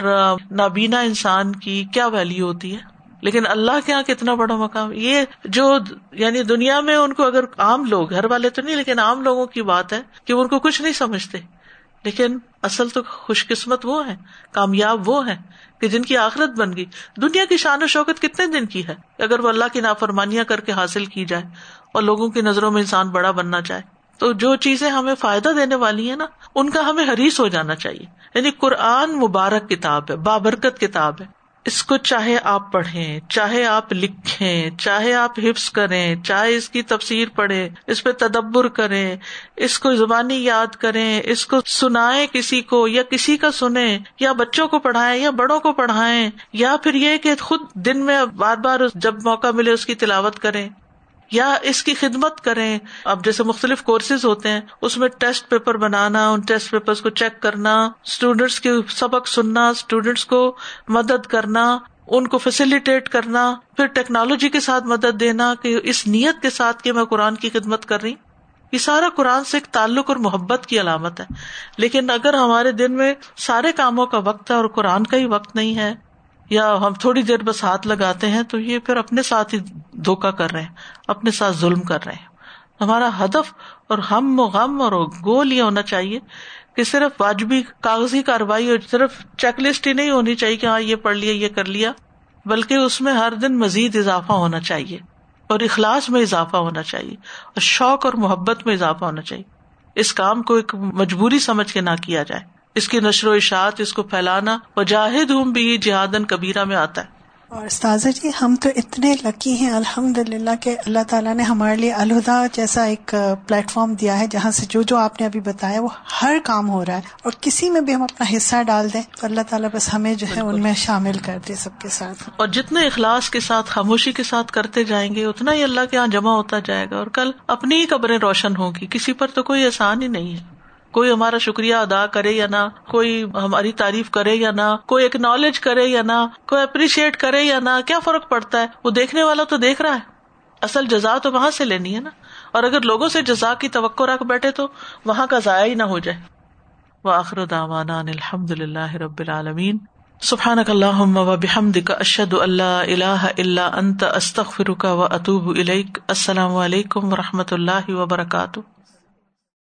نابینا انسان کی کیا ویلو ہوتی ہے؟ لیکن اللہ کے یہاں کتنا بڑا مقام۔ یہ جو یعنی دنیا میں ان کو اگر عام لوگ، گھر والے تو نہیں، لیکن عام لوگوں کی بات ہے کہ ان کو کچھ نہیں سمجھتے۔ لیکن اصل تو خوش قسمت وہ ہے، کامیاب وہ ہے کہ جن کی آخرت بن گئی۔ دنیا کی شان و شوکت کتنے دن کی ہے اگر وہ اللہ کی نافرمانیاں کر کے حاصل کی جائے اور لوگوں کی نظروں میں انسان بڑا بننا چاہے۔ تو جو چیزیں ہمیں فائدہ دینے والی ہیں نا، ان کا ہمیں حریث ہو جانا چاہیے۔ یعنی قرآن مبارک کتاب ہے، بابرکت کتاب ہے۔ اس کو چاہے آپ پڑھیں، چاہے آپ لکھیں، چاہے آپ حفظ کریں، چاہے اس کی تفسیر پڑھیں، اس پہ تدبر کریں، اس کو زبانی یاد کریں، اس کو سنائیں کسی کو یا کسی کا سنیں، یا بچوں کو پڑھائیں یا بڑوں کو پڑھائیں، یا پھر یہ کہ خود دن میں بار بار جب موقع ملے اس کی تلاوت کریں۔ یا اس کی خدمت کریں۔ اب جیسے مختلف کورسز ہوتے ہیں، اس میں ٹیسٹ پیپر بنانا، ان ٹیسٹ پیپر کو چیک کرنا اسٹوڈینٹس کے سبق سننا اسٹوڈینٹس کو مدد کرنا، ان کو فیسلٹیٹ کرنا، پھر ٹیکنالوجی کے ساتھ مدد دینا کہ اس نیت کے ساتھ کہ میں قرآن کی خدمت کر رہی یہ سارا قرآن سے ایک تعلق اور محبت کی علامت ہے۔ لیکن اگر ہمارے دن میں سارے کاموں کا وقت ہے اور قرآن کا ہی وقت نہیں ہے یا ہم تھوڑی دیر بس ہاتھ لگاتے ہیں تو یہ پھر اپنے ساتھ ہی دھوکا کر رہے ہیں، اپنے ساتھ ظلم کر رہے ہیں۔ ہمارا ہدف اور ہم و غم اور گول یہ ہونا چاہیے کہ صرف واجبی کاغذی کاروائی اور صرف چیک لسٹ ہی نہیں ہونی چاہیے کہ ہاں یہ پڑھ لیا، یہ کر لیا، بلکہ اس میں ہر دن مزید اضافہ ہونا چاہیے اور اخلاص میں اضافہ ہونا چاہیے اور شوق اور محبت میں اضافہ ہونا چاہیے۔ اس کام کو ایک مجبوری سمجھ کے نہ کیا جائے۔ اس کی نشر و اشاعت اس کو پھیلانا وجاہد ہوں بھی جہادن کبیرہ میں آتا ہے۔ اور استاذہ جی ہم تو اتنے لکی ہیں الحمد للہ کہ اللہ تعالیٰ نے ہمارے لیے الہدا جیسا ایک پلیٹ فارم دیا ہے جہاں سے جو جو آپ نے ابھی بتایا وہ ہر کام ہو رہا ہے۔ اور کسی میں بھی ہم اپنا حصہ ڈال دیں تو اللہ تعالیٰ بس ہمیں جو ہے ان میں شامل کر دے سب کے ساتھ۔ اور جتنے اخلاص کے ساتھ خاموشی کے ساتھ کرتے جائیں گے اتنا ہی اللہ کے یہاں جمع ہوتا جائے گا۔ اور کل اپنی ہی قبریں روشن ہوگی کسی پر تو کوئی احسان ہی نہیں ہے۔ کوئی ہمارا شکریہ ادا کرے یا نہ، کوئی ہماری تعریف کرے یا نہ، کوئی اکنالج کرے یا نہ، کوئی اپریشیٹ کرے یا نہ، کیا فرق پڑتا ہے؟ وہ دیکھنے والا تو دیکھ رہا ہے۔ اصل جزا تو وہاں سے لینی ہے نا۔ اور اگر لوگوں سے جزا کی توقع رکھ بیٹھے تو وہاں کا ضائع ہی نہ ہو جائے۔ وہ آخر داوانا الحمد للہ رب العالمین۔ سبحان اللہ و بحمد کا اشد اللہ اللہ اللہ انت استخ فرقہ و اطوب السلام علیکم و رحمۃ اللہ وبرکاتہ۔